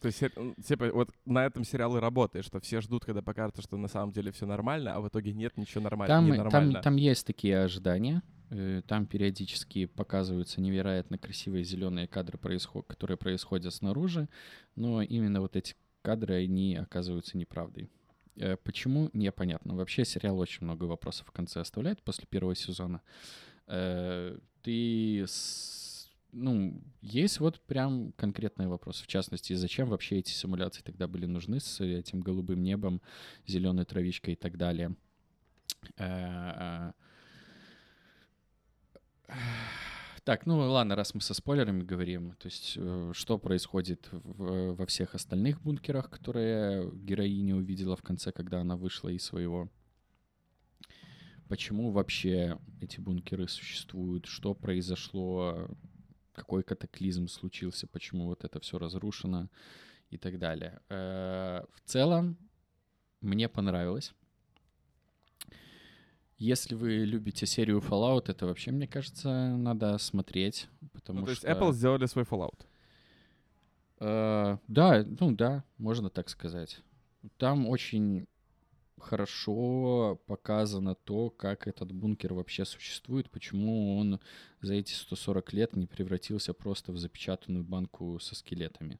То есть, типа, вот на этом сериал и работает, что все ждут, когда покажется, что на самом деле все нормально, а в итоге нет ничего нормального. Там, там, там есть такие ожидания. Э, там периодически показываются невероятно красивые зеленые кадры, происход... которые происходят снаружи, но именно вот эти кадры, они оказываются неправдой. Э, почему? Непонятно. Вообще сериал очень много вопросов в конце оставляет после первого сезона. Э, ты... Ну, есть вот прям конкретные вопросы. В частности, зачем вообще эти симуляции тогда были нужны с этим голубым небом, зеленой травичкой и так далее. Э, так, ну ладно, раз мы со спойлерами говорим, то есть э, что происходит в, во всех остальных бункерах, которые героиня увидела в конце, когда она вышла из своего. Почему вообще эти бункеры существуют? Что произошло? Какой катаклизм случился? Почему вот это все разрушено? И так далее. Э, в целом, мне понравилось. Если вы любите серию Fallout, это вообще, мне кажется, надо смотреть, потому ну, то что... есть Apple сделали свой Fallout? Uh, да, ну да, можно так сказать. Там очень хорошо показано то, как этот бункер вообще существует, почему он за эти 140 лет не превратился просто в запечатанную банку со скелетами.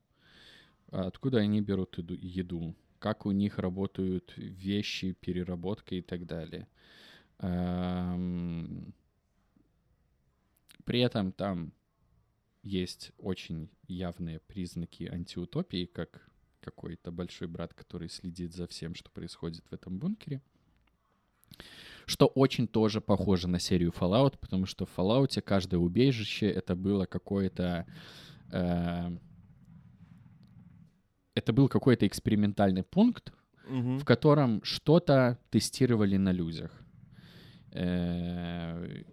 Откуда они берут еду, как у них работают вещи, переработка и так далее. Эм, при этом там есть очень явные признаки антиутопии, как какой-то большой брат, который следит за всем, что происходит в этом бункере. Что очень тоже похоже на серию Fallout, потому что в Fallout каждое убежище это было какое-то... Э, это был какой-то экспериментальный пункт, угу. в котором что-то тестировали на людях. Э,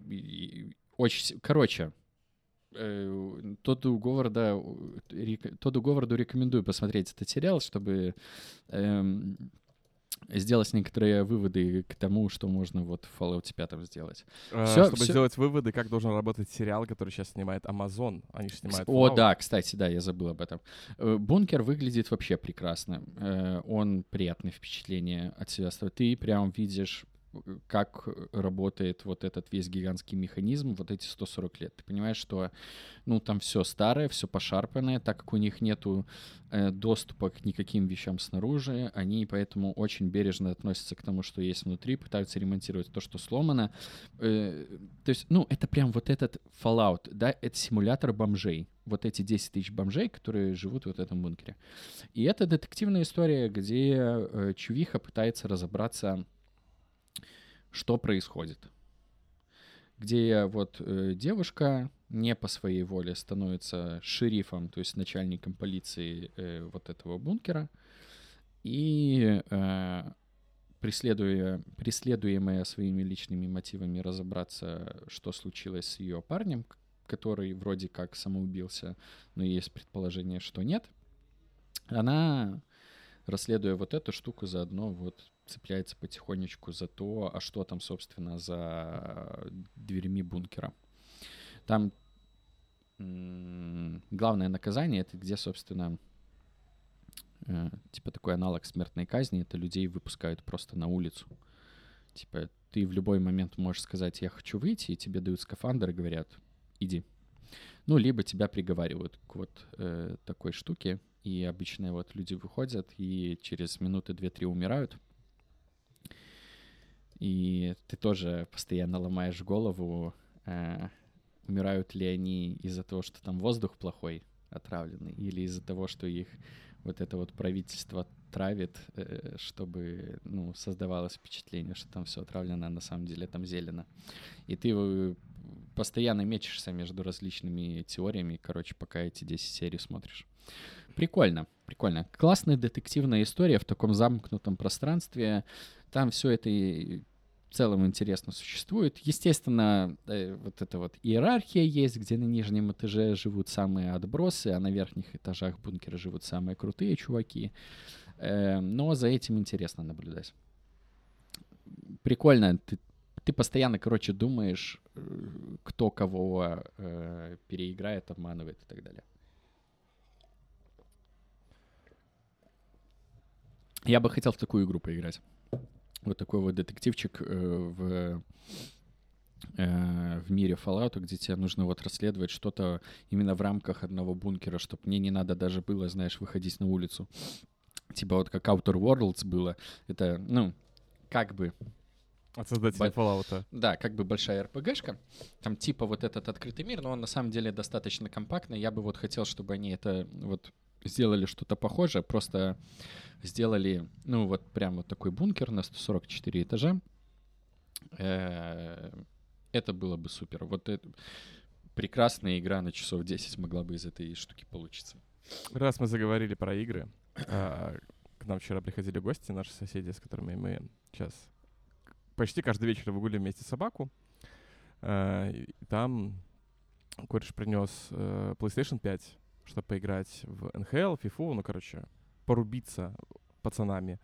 очень... Короче, Тодду Говарда, Тодду Говарду рекомендую посмотреть этот сериал, чтобы эм, сделать некоторые выводы к тому, что можно вот в Fallout 5 сделать. А, всё, чтобы всё... сделать выводы, как должен работать сериал, который сейчас снимает Amazon. Они же снимают Fallout. О, да, кстати, да, я забыл об этом. Э, бункер выглядит вообще прекрасно. Он приятное впечатление от себя Ты прям видишь как работает вот этот весь гигантский механизм вот эти 140 лет. Ты понимаешь, что ну там все старое, все пошарпанное, так как у них нету э, доступа к никаким вещам снаружи, они поэтому очень бережно относятся к тому, что есть внутри, пытаются ремонтировать то, что сломано. Э, то есть, ну, это прям вот этот Fallout, да, это симулятор бомжей. Вот эти 10 тысяч бомжей, которые живут вот в этом бункере. И это детективная история, где э, Чувиха пытается разобраться что происходит. Где вот э, девушка не по своей воле становится шерифом, то есть начальником полиции э, вот этого бункера, и э, преследуя, преследуемая своими личными мотивами разобраться, что случилось с ее парнем, который вроде как самоубился, но есть предположение, что нет, она, расследуя вот эту штуку, заодно вот цепляется потихонечку за то, а что там, собственно, за дверями бункера. Там главное наказание это где, собственно, э, типа такой аналог смертной казни, это людей выпускают просто на улицу. Типа ты в любой момент можешь сказать, я хочу выйти, и тебе дают скафандр и говорят, иди. Ну, либо тебя приговаривают к вот э, такой штуке, и обычно вот люди выходят и через минуты две-три умирают, и ты тоже постоянно ломаешь голову, э, умирают ли они из-за того, что там воздух плохой, отравленный, или из-за того, что их вот это вот правительство травит, э, чтобы ну, создавалось впечатление, что там все отравлено, а на самом деле там зелено. И ты постоянно мечешься между различными теориями, короче, пока эти 10 серий смотришь. Прикольно, прикольно. Классная детективная история в таком замкнутом пространстве. Там все это в целом интересно существует. Естественно, э, вот эта вот иерархия есть, где на нижнем этаже живут самые отбросы, а на верхних этажах бункера живут самые крутые чуваки. Э, но за этим интересно наблюдать. Прикольно, ты, ты постоянно, короче, думаешь, э, кто кого переиграет, обманывает и так далее. Я бы хотел в такую игру поиграть вот такой вот детективчик э, в э, в мире Fallout, где тебе нужно вот расследовать что-то именно в рамках одного бункера, чтобы мне не надо даже было, знаешь, выходить на улицу. Типа вот как Outer Worlds было. Это, ну, как бы... От создателя Бо... Fallout. Да, как бы большая РПГшка. Там типа вот этот открытый мир, но он на самом деле достаточно компактный. Я бы вот хотел, чтобы они это вот сделали что-то похожее, просто сделали, ну, вот прям вот такой бункер на 144 этажа. Э, это было бы супер. Вот это прекрасная игра на часов 10 могла бы из этой штуки получиться. Раз мы заговорили про игры, а, к нам вчера приходили гости, наши соседи, с которыми мы сейчас почти каждый вечер выгуливаем вместе собаку. И там кореш принес э, PlayStation 5 чтобы поиграть в НХЛ, FIFA, ну, короче, порубиться пацанами.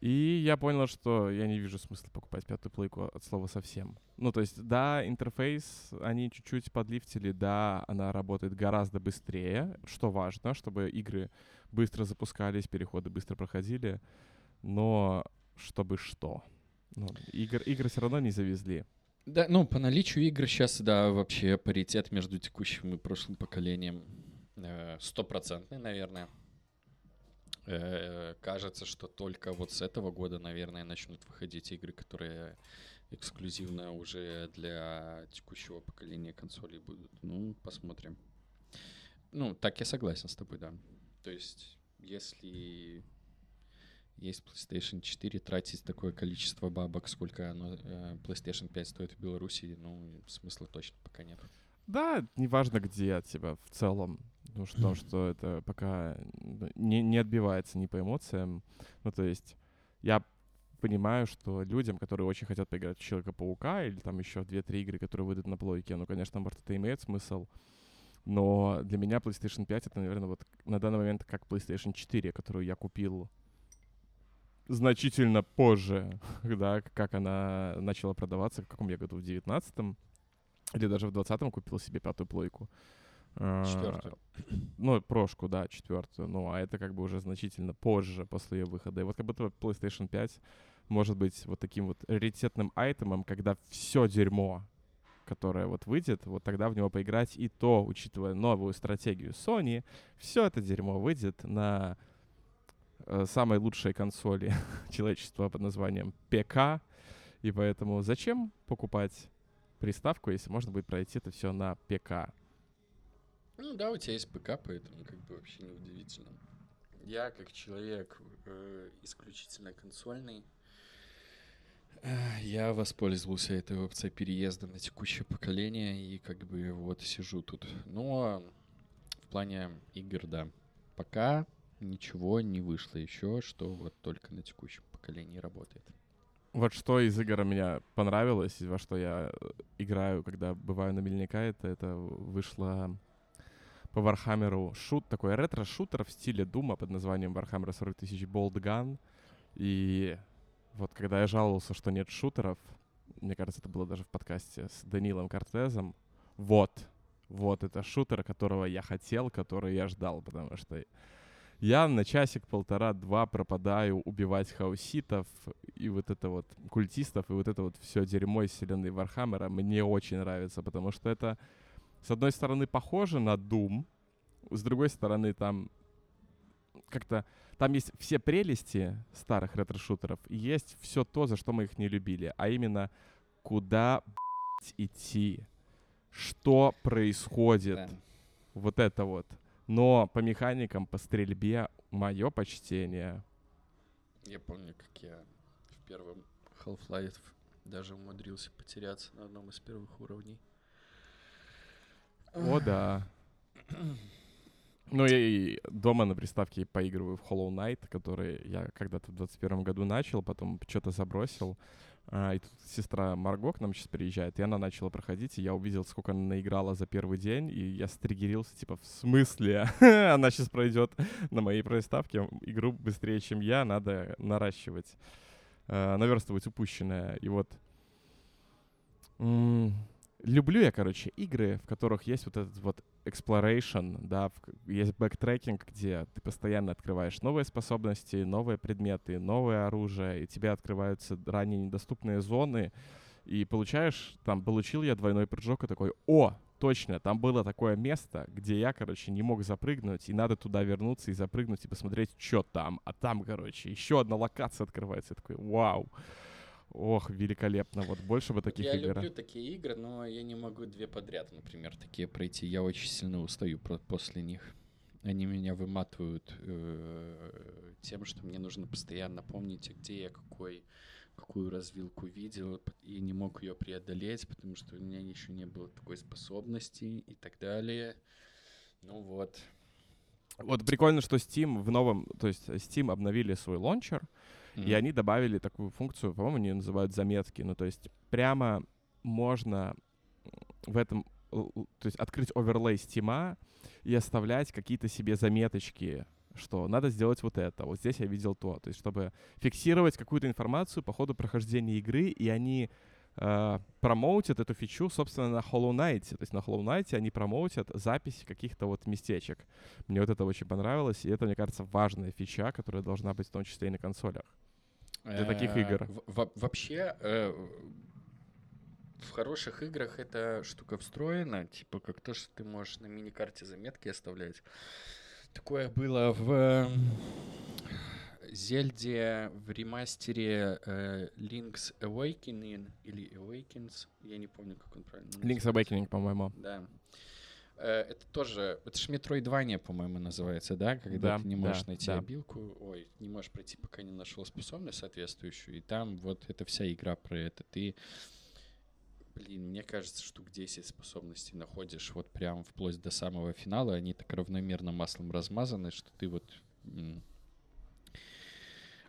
И я понял, что я не вижу смысла покупать пятую плойку от слова совсем. Ну, то есть, да, интерфейс они чуть-чуть подлифтили, да, она работает гораздо быстрее, что важно, чтобы игры быстро запускались, переходы быстро проходили, но чтобы что? Ну, игр, игры все равно не завезли. Да, ну, по наличию игр сейчас, да, вообще паритет между текущим и прошлым поколением стопроцентный, наверное. Э, кажется, что только вот с этого года, наверное, начнут выходить игры, которые эксклюзивно уже для текущего поколения консолей будут. Ну, посмотрим. Ну, так я согласен с тобой, да. То есть, если есть PlayStation 4, тратить такое количество бабок, сколько оно, э, PlayStation 5 стоит в Беларуси, ну, смысла точно пока нет. Да, неважно где от тебя в целом. Ну, что, что это пока не, не отбивается ни по эмоциям. Ну, то есть я понимаю, что людям, которые очень хотят поиграть в Человека-паука или там еще в 2-3 игры, которые выйдут на плойке, ну, конечно, может, это имеет смысл. Но для меня PlayStation 5 это, наверное, вот на данный момент как PlayStation 4, которую я купил значительно позже, да, как она начала продаваться, в каком я году, в 19 или даже в 20-м купил себе пятую плойку. Четвертую. Ну, прошку, да, четвертую. Ну, а это как бы уже значительно позже, после ее выхода. И вот как будто PlayStation 5 может быть вот таким вот раритетным айтемом, когда все дерьмо, которое вот выйдет, вот тогда в него поиграть. И то, учитывая новую стратегию Sony, все это дерьмо выйдет на э, самой лучшей консоли человечества под названием ПК. И поэтому зачем покупать приставку, если можно будет пройти это все на ПК. Ну да, у тебя есть ПК, поэтому как бы вообще не удивительно. Я как человек э, исключительно консольный, э, я воспользовался этой опцией переезда на текущее поколение и как бы вот сижу тут. Но в плане игр, да, пока ничего не вышло еще, что вот только на текущем поколении работает. Вот что из игр меня понравилось, и во что я э, играю, когда бываю на Мельника, это, это вышло по Warhammer у шут, такой ретро-шутер в стиле Дума под названием Warhammer 40 тысяч Boltgun. И вот когда я жаловался, что нет шутеров, мне кажется, это было даже в подкасте с Данилом Кортезом, вот, вот это шутер, которого я хотел, который я ждал, потому что я на часик, полтора, два пропадаю убивать хаоситов и вот это вот культистов, и вот это вот все дерьмо из вселенной Warhammer а мне очень нравится, потому что это, с одной стороны, похоже на Doom, с другой стороны, там как-то там есть все прелести старых ретро-шутеров, и есть все то, за что мы их не любили, а именно куда идти. что происходит. Да. Вот это вот. Но по механикам, по стрельбе, мое почтение. Я помню, как я в первом Half-Life даже умудрился потеряться на одном из первых уровней. О, да. Ну, я и дома на приставке поигрываю в Hollow Knight, который я когда-то в 21 году начал, потом что-то забросил. А, и тут сестра Марго к нам сейчас приезжает, и она начала проходить, и я увидел, сколько она наиграла за первый день, и я стригерился, типа, в смысле? она сейчас пройдет на моей приставке игру быстрее, чем я, надо наращивать, э, наверстывать упущенное. И вот люблю я, короче, игры, в которых есть вот этот вот exploration, да, есть backtracking, где ты постоянно открываешь новые способности, новые предметы, новое оружие, и тебе открываются ранее недоступные зоны, и получаешь, там, получил я двойной прыжок и такой, о, точно, там было такое место, где я, короче, не мог запрыгнуть, и надо туда вернуться и запрыгнуть и посмотреть, что там. А там, короче, еще одна локация открывается. Я такой, вау. Ох, великолепно. Вот больше бы таких я игр. Я люблю такие игры, но я не могу две подряд, например, такие пройти. Я очень сильно устаю после них. Они меня выматывают э, тем, что мне нужно постоянно помнить, где я какой, какую развилку видел, и не мог ее преодолеть, потому что у меня еще не было такой способности и так далее. Ну вот. Вот прикольно, что Steam в новом, то есть Steam обновили свой лончер, Mm-hmm. И они добавили такую функцию, по-моему, они называют заметки. Ну, то есть прямо можно в этом, то есть открыть оверлей стима и оставлять какие-то себе заметочки, что надо сделать вот это, вот здесь я видел то. То есть чтобы фиксировать какую-то информацию по ходу прохождения игры, и они э, промоутят эту фичу, собственно, на Hollow Knight. То есть на Hollow Knight они промоутят запись каких-то вот местечек. Мне вот это очень понравилось, и это, мне кажется, важная фича, которая должна быть в том числе и на консолях. Для таких э, игр. Вообще, э, в хороших играх эта штука встроена, типа как то, что ты можешь на мини-карте заметки оставлять. Такое было в Зельде в ремастере э, Link's Awakening или Awakens, я не помню, как он правильно Link's Awakening, по-моему. Да. Э, это тоже, это же Metroidvania, по-моему, называется, да? Когда да, ты не можешь да, найти да. обилку, ой, не можешь пройти, пока не нашел способность соответствующую, и там вот эта вся игра про это. Ты, блин, мне кажется, штук 10 способностей находишь вот прям вплоть до самого финала, они так равномерно маслом размазаны, что ты вот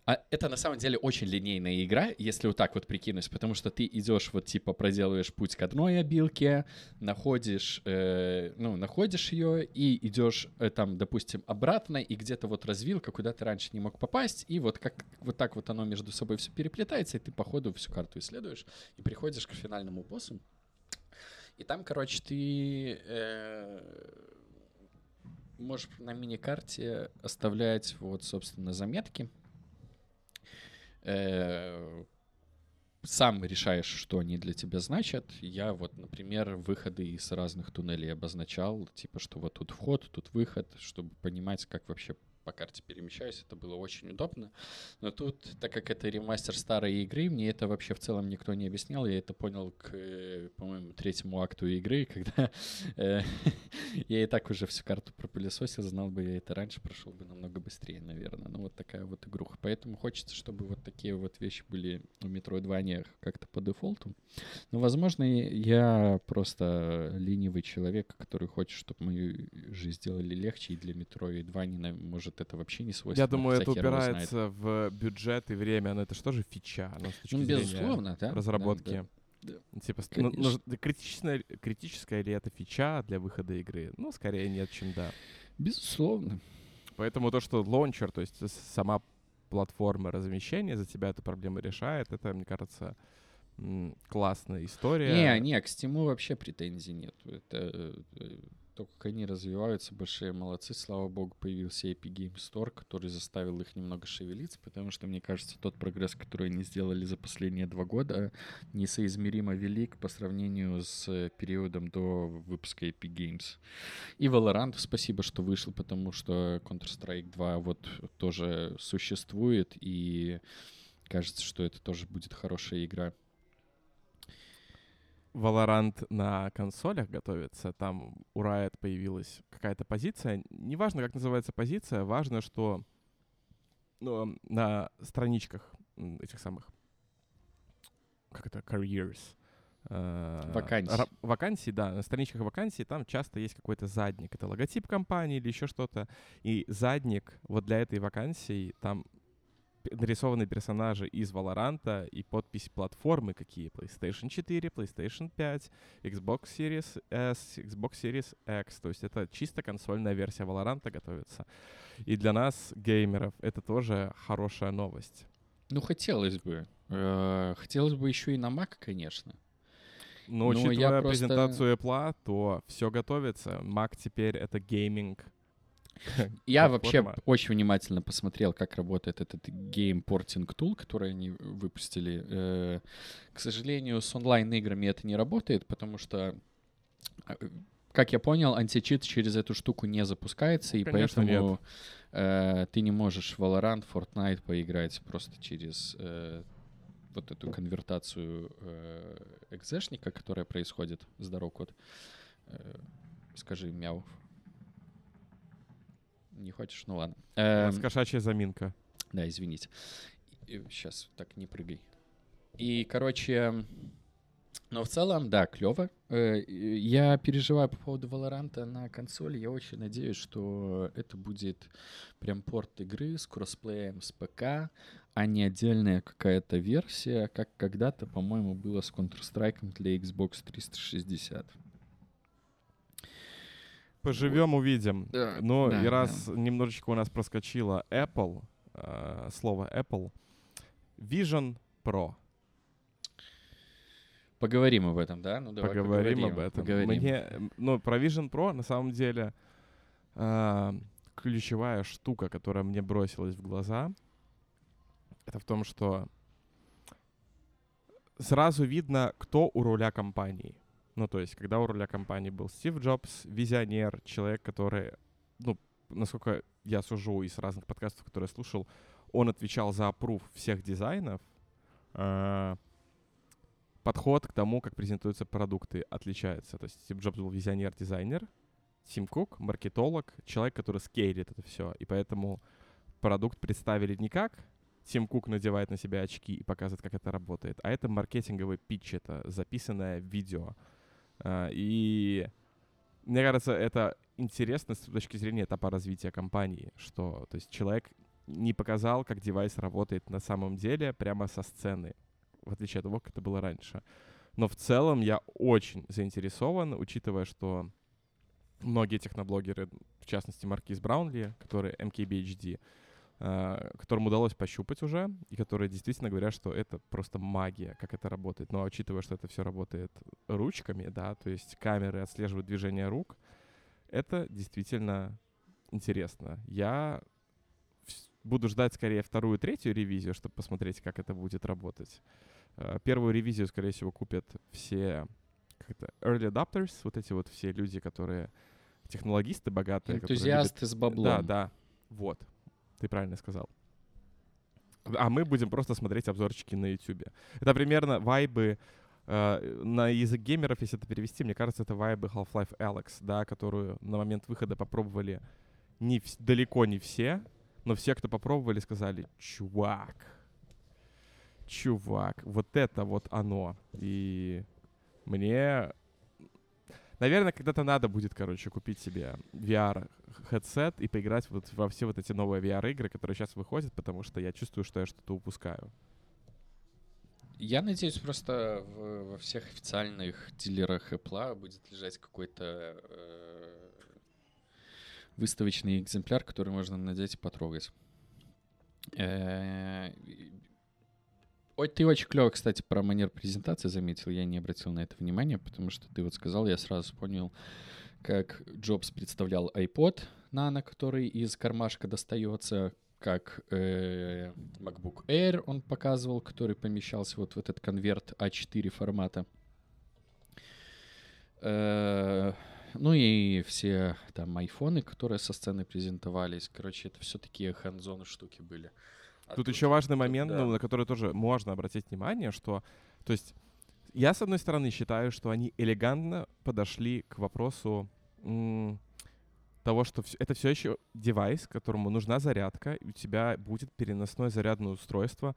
а это на самом деле очень линейная игра, если вот так вот прикинуть, потому что ты идешь вот типа проделываешь путь к одной обилке, находишь, э, ну находишь ее и идешь э, там, допустим, обратно и где-то вот развилка, куда ты раньше не мог попасть, и вот как вот так вот оно между собой все переплетается, и ты по ходу всю карту исследуешь и приходишь к финальному боссу. И там, короче, ты э, можешь на мини-карте оставлять вот, собственно, заметки э, сам решаешь, что они для тебя значат. Я вот, например, выходы из разных туннелей обозначал, типа, что вот тут вход, тут выход, чтобы понимать, как вообще по карте перемещаюсь, это было очень удобно. Но тут, так как это ремастер старой игры, мне это вообще в целом никто не объяснял. Я это понял к, по-моему, третьему акту игры, когда э, я и так уже всю карту пропылесосил, знал бы я это раньше, прошел бы намного быстрее, наверное. Ну вот такая вот игруха. Поэтому хочется, чтобы вот такие вот вещи были в Metroidvania как-то по дефолту. Но, возможно, я просто ленивый человек, который хочет, чтобы мою жизнь сделали легче, и для Metroidvania может может, это вообще не свойственно. Я думаю, это упирается в бюджет и время, но это же тоже фича, оно с точки ну, безусловно, да, разработки. Да, да. Типа, ну, ну, критичная, критическая ли это фича для выхода игры? Ну, скорее нет, чем да. Безусловно. Поэтому то, что лончер, то есть сама платформа размещения за тебя эту проблему решает, это, мне кажется, классная история. Не, не, к Steam вообще претензий нет. Это э, то, как они развиваются, большие молодцы. Слава богу, появился Epic Game Store, который заставил их немного шевелиться, потому что, мне кажется, тот прогресс, который они сделали за последние два года, несоизмеримо велик по сравнению с периодом до выпуска Epic Games. И Valorant, спасибо, что вышел, потому что Counter-Strike 2 вот тоже существует, и кажется, что это тоже будет хорошая игра. Valorant на консолях готовится, там у Riot появилась какая-то позиция. Неважно, как называется позиция, важно, что ну, на страничках этих самых, как это, careers, э, вакансий. вакансий, да, на страничках вакансий там часто есть какой-то задник. Это логотип компании или еще что-то. И задник вот для этой вакансии там нарисованы персонажи из Valorant и подпись платформы какие. PlayStation 4, PlayStation 5, Xbox Series S, Xbox Series X. То есть это чисто консольная версия Valorant готовится. И для нас, геймеров, это тоже хорошая новость. Ну, хотелось бы. Э, хотелось бы еще и на Mac, конечно. Но, Но учитывая просто... презентацию Apple, то все готовится. Mac теперь это гейминг Я вообще очень внимательно посмотрел, как работает этот game porting tool, который они выпустили. Э, к сожалению, с онлайн-играми это не работает, потому что а, как я понял, античит через эту штуку не запускается, и Конечно, поэтому э, ты не можешь в Valorant, Fortnite поиграть просто через э, вот эту конвертацию э, экзешника, которая происходит. Здорово, кот. Э, скажи мяу не хочешь? Ну ладно. Эм, кошачья заминка. Да, извините. Сейчас, так, не прыгай. И, короче, но в целом, да, клево. Э, я переживаю по поводу Valorant на консоли. Я очень надеюсь, что это будет прям порт игры с кроссплеем с ПК, а не отдельная какая-то версия, как когда-то, по-моему, было с Counter-Strike для Xbox 360. Поживем, увидим. Да, Но да, и раз да. немножечко у нас проскочило Apple, э, слово Apple, Vision Pro. Поговорим об этом, да? Ну, давай поговорим, поговорим об этом. Поговорим. Мне, ну, про Vision Pro на самом деле э, ключевая штука, которая мне бросилась в глаза, это в том, что сразу видно, кто у руля компании. Ну, то есть, когда у руля компании был Стив Джобс, визионер, человек, который, ну, насколько я сужу из разных подкастов, которые я слушал, он отвечал за опруф всех дизайнов. Э, подход к тому, как презентуются продукты, отличается. То есть Стив Джобс был визионер-дизайнер, Тим Кук — маркетолог, человек, который скейлит это все. И поэтому продукт представили не как Тим Кук надевает на себя очки и показывает, как это работает, а это маркетинговый питч, это записанное видео — а, и мне кажется, это интересно с точки зрения этапа развития компании, что то есть человек не показал, как девайс работает на самом деле прямо со сцены, в отличие от того, как это было раньше. Но в целом я очень заинтересован, учитывая, что многие техноблогеры, в частности Маркиз Браунли, который MKBHD, Э, которым удалось пощупать уже, и которые действительно говорят, что это просто магия, как это работает. Но учитывая, что это все работает ручками, да, то есть камеры отслеживают движение рук, это действительно интересно. Я буду ждать скорее вторую, третью ревизию, чтобы посмотреть, как это будет работать. Э, первую ревизию, скорее всего, купят все как-то early adopters, вот эти вот все люди, которые технологисты богатые. Энтузиасты любят... с баблом. Да, да. Вот. Ты правильно сказал. А мы будем просто смотреть обзорчики на YouTube. Это примерно вайбы э, на язык геймеров, если это перевести, мне кажется, это вайбы Half-Life Alex, да, которую на момент выхода попробовали не в, далеко не все, но все, кто попробовали, сказали, чувак, чувак, вот это вот оно. И мне Наверное, когда-то надо будет, короче, купить себе VR-хедсет и поиграть вот во все вот эти новые VR-игры, которые сейчас выходят, потому что я чувствую, что я что-то упускаю. Я надеюсь, просто в, во всех официальных дилерах Apple будет лежать какой-то э, выставочный экземпляр, который можно надеть и потрогать. Э, Ой, ты очень клево, кстати, про манер презентации заметил. Я не обратил на это внимания, потому что ты вот сказал, я сразу понял, как Джобс представлял iPod Nano, который из кармашка достается, как э, MacBook Air он показывал, который помещался вот в этот конверт А4 формата. Э, ну и все там айфоны, которые со сцены презентовались. Короче, это все такие ханзоны штуки были. А тут, тут еще важный момент, ну, на который тоже можно обратить внимание, что, то есть, я, с одной стороны, считаю, что они элегантно подошли к вопросу того, что это все еще девайс, которому нужна зарядка, и у тебя будет переносное зарядное устройство.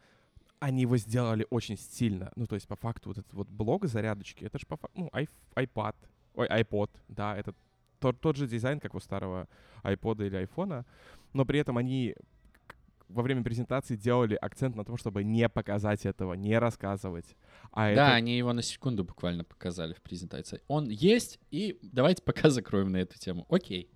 Они его сделали очень стильно. Ну, то есть, по факту, вот этот вот блок зарядочки, это же по факту, ну, iPad, ой, iPod, да, это тот, тот же дизайн, как у старого iPod или iPhone, но при этом они во время презентации делали акцент на том, чтобы не показать этого, не рассказывать. А Да, это они его на секунду буквально показали в презентации. Он есть, и давайте пока закроем на эту тему. Окей.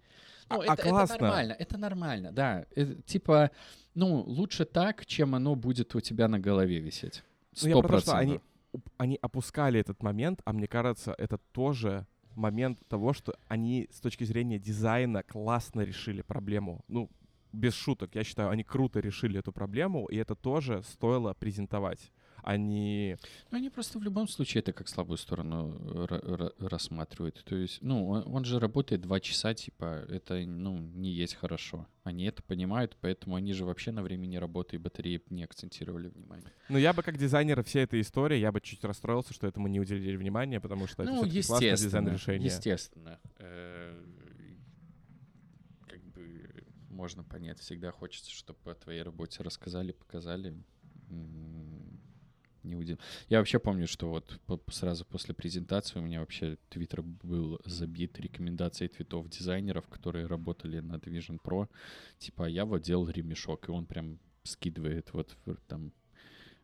Ну, А- это, а это классно. нормально, это нормально, да. Э, типа, ну, лучше так, чем оно будет у тебя на голове висеть. Ну, Сто они, процентов. уп- они опускали этот момент, а мне кажется, это тоже момент того, что они с точки зрения дизайна классно решили проблему. Ну, без шуток, я считаю, они круто решили эту проблему, и это тоже стоило презентовать. Они... Ну, они просто в любом случае это как слабую сторону ра- ра- рассматривают. То есть, ну, он, он же работает два часа, типа, это, ну, не есть хорошо. Они это понимают, поэтому они же вообще на времени работы и батареи не акцентировали внимание. Ну, я бы как дизайнер всей этой истории, я бы чуть расстроился, что этому не уделили внимания, потому что это ну, всё-таки классное естественно, дизайн решение. естественно. Можно понять, всегда хочется, чтобы о твоей работе рассказали, показали. Не удив- Я вообще помню, что вот сразу после презентации у меня вообще твиттер был забит рекомендацией твитов дизайнеров, которые работали над Vision Pro. Типа, я вот делал ремешок, и он прям скидывает вот там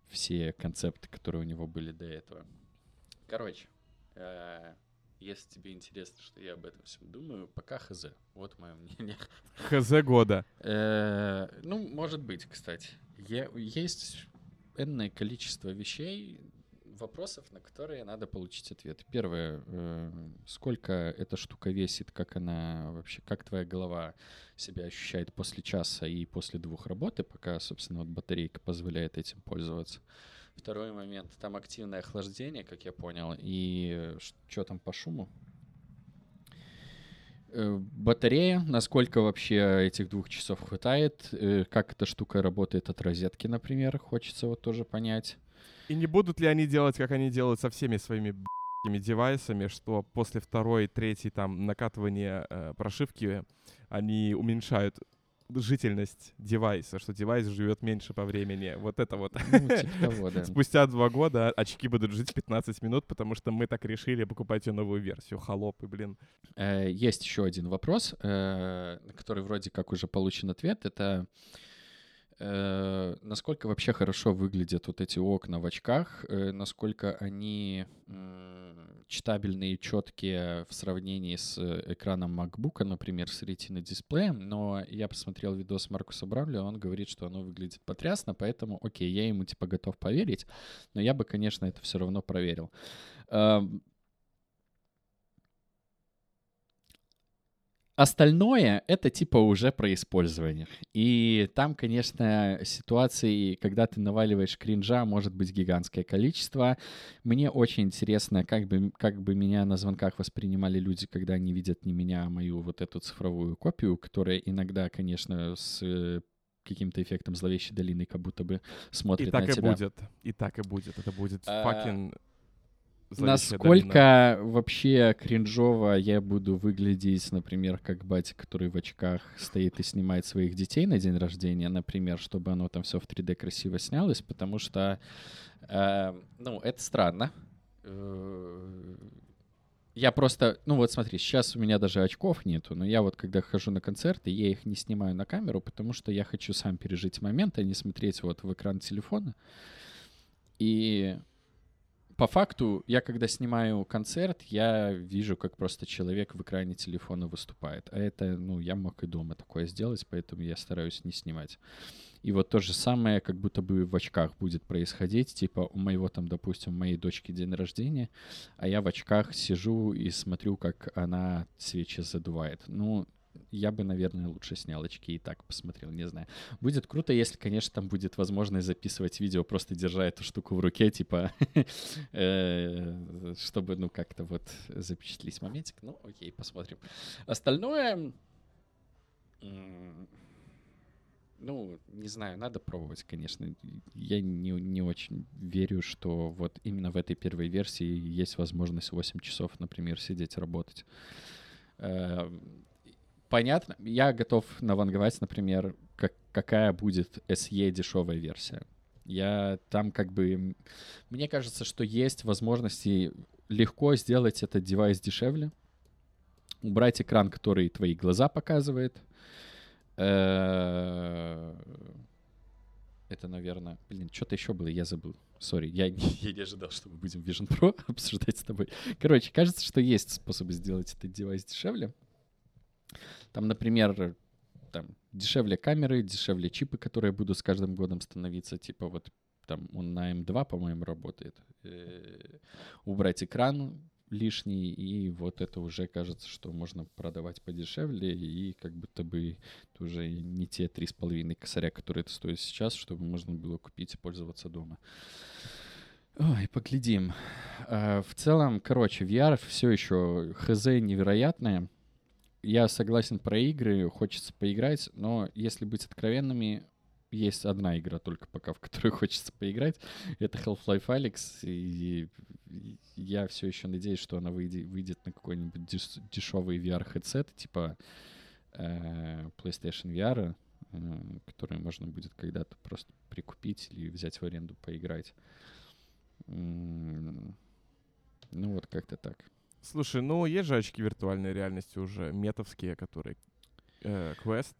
все концепты, которые у него были до этого. Короче, э, если тебе интересно, что я об этом всем думаю, пока хз. Вот мое мнение. ХЗ года. Э, Ну, может быть, кстати. Е- Есть энное количество вещей, вопросов, на которые надо получить ответ. Первое, э, сколько эта штука весит, как она вообще, как твоя голова себя ощущает после часа и после двух работы, пока, собственно, вот батарейка позволяет этим пользоваться. Второй момент, там активное охлаждение, как я понял, и что там по шуму? Э, Батарея, насколько вообще этих двух часов хватает, э, как эта штука работает от розетки, например, хочется вот тоже понять. И не будут ли они делать, как они делают со всеми своими девайсами, что после второй, третьей там накатывания э, прошивки они уменьшают жительность девайса, что девайс живет меньше по времени. Вот это вот. Ну, типа того, да. Спустя два года очки будут жить 15 минут, потому что мы так решили, покупайте новую версию. Холопы, блин. Э, Есть еще один вопрос, э, который вроде как уже получен ответ. Это э, насколько вообще хорошо выглядят вот эти окна в очках, э, насколько они читабельные и четкие в сравнении с э, экраном MacBook, например, с Retina дисплеем, но я посмотрел видос Маркуса Бравли, он говорит, что оно выглядит потрясно, поэтому, окей, я ему типа готов поверить, но я бы, конечно, это все равно проверил. Остальное — это типа уже про использование. И там, конечно, ситуации, когда ты наваливаешь кринжа, может быть гигантское количество. Мне очень интересно, как бы, как бы меня на звонках воспринимали люди, когда они видят не меня, а мою вот эту цифровую копию, которая иногда, конечно, с э, каким-то эффектом зловещей долины как будто бы смотрит И так на и тебя. будет. И так и будет. Это будет А, Насколько вообще кринжово я буду выглядеть, например, как батя, который в очках стоит и снимает своих детей на день рождения, например, чтобы оно там все в 3D красиво снялось, потому что, э, ну, это странно. Э, Я просто, ну вот смотри, сейчас у меня даже очков нету, но я вот когда хожу на концерты, я их не снимаю на камеру, потому что я хочу сам пережить момент, а не смотреть вот в экран телефона. И по факту, я когда снимаю концерт, я вижу, как просто человек в экране телефона выступает. А это, ну, я мог и дома такое сделать, поэтому я стараюсь не снимать. И вот то же самое, как будто бы в очках будет происходить. Типа у моего там, допустим, моей дочки день рождения, а я в очках сижу и смотрю, как она свечи задувает. Ну, я бы, наверное, лучше снял очки и так посмотрел, не знаю. Будет круто, если, конечно, там будет возможность записывать видео, просто держа эту штуку в руке, типа, э, чтобы, ну, как-то вот запечатлить моментик. Ну, окей, посмотрим. Остальное... ну, не знаю, надо пробовать, конечно. Я не, не очень верю, что вот именно в этой первой версии есть возможность 8 часов, например, сидеть работать. Понятно, я готов наванговать, например, как, какая будет SE дешевая версия. Я там как бы... Мне кажется, что есть возможности легко сделать этот девайс дешевле, убрать экран, который твои глаза показывает. Э, это, наверное... Блин, что-то еще было, я забыл. Сори, я, я не ожидал, что мы будем Vision Pro обсуждать с тобой. Короче, кажется, что есть способы сделать этот девайс дешевле. Там, например, там дешевле камеры, дешевле чипы, которые будут с каждым годом становиться, типа вот там он на M2, по-моему, работает. Э, убрать экран лишний, и вот это уже кажется, что можно продавать подешевле, и как будто бы это уже не те три с половиной косаря, которые это стоит сейчас, чтобы можно было купить и пользоваться дома. Ой, поглядим. А, в целом, короче, VR все еще хз невероятное я согласен про игры, хочется поиграть, но если быть откровенными, есть одна игра только пока, в которую хочется поиграть. Это Half-Life Alyx, и я все еще надеюсь, что она выйдет, выйдет на какой-нибудь деш дешевый VR-хедсет, типа э, PlayStation VR, э, который можно будет когда-то просто прикупить или взять в аренду, поиграть. Ну вот как-то так. Слушай, ну есть же очки виртуальной реальности уже, метовские, которые... Э, Quest.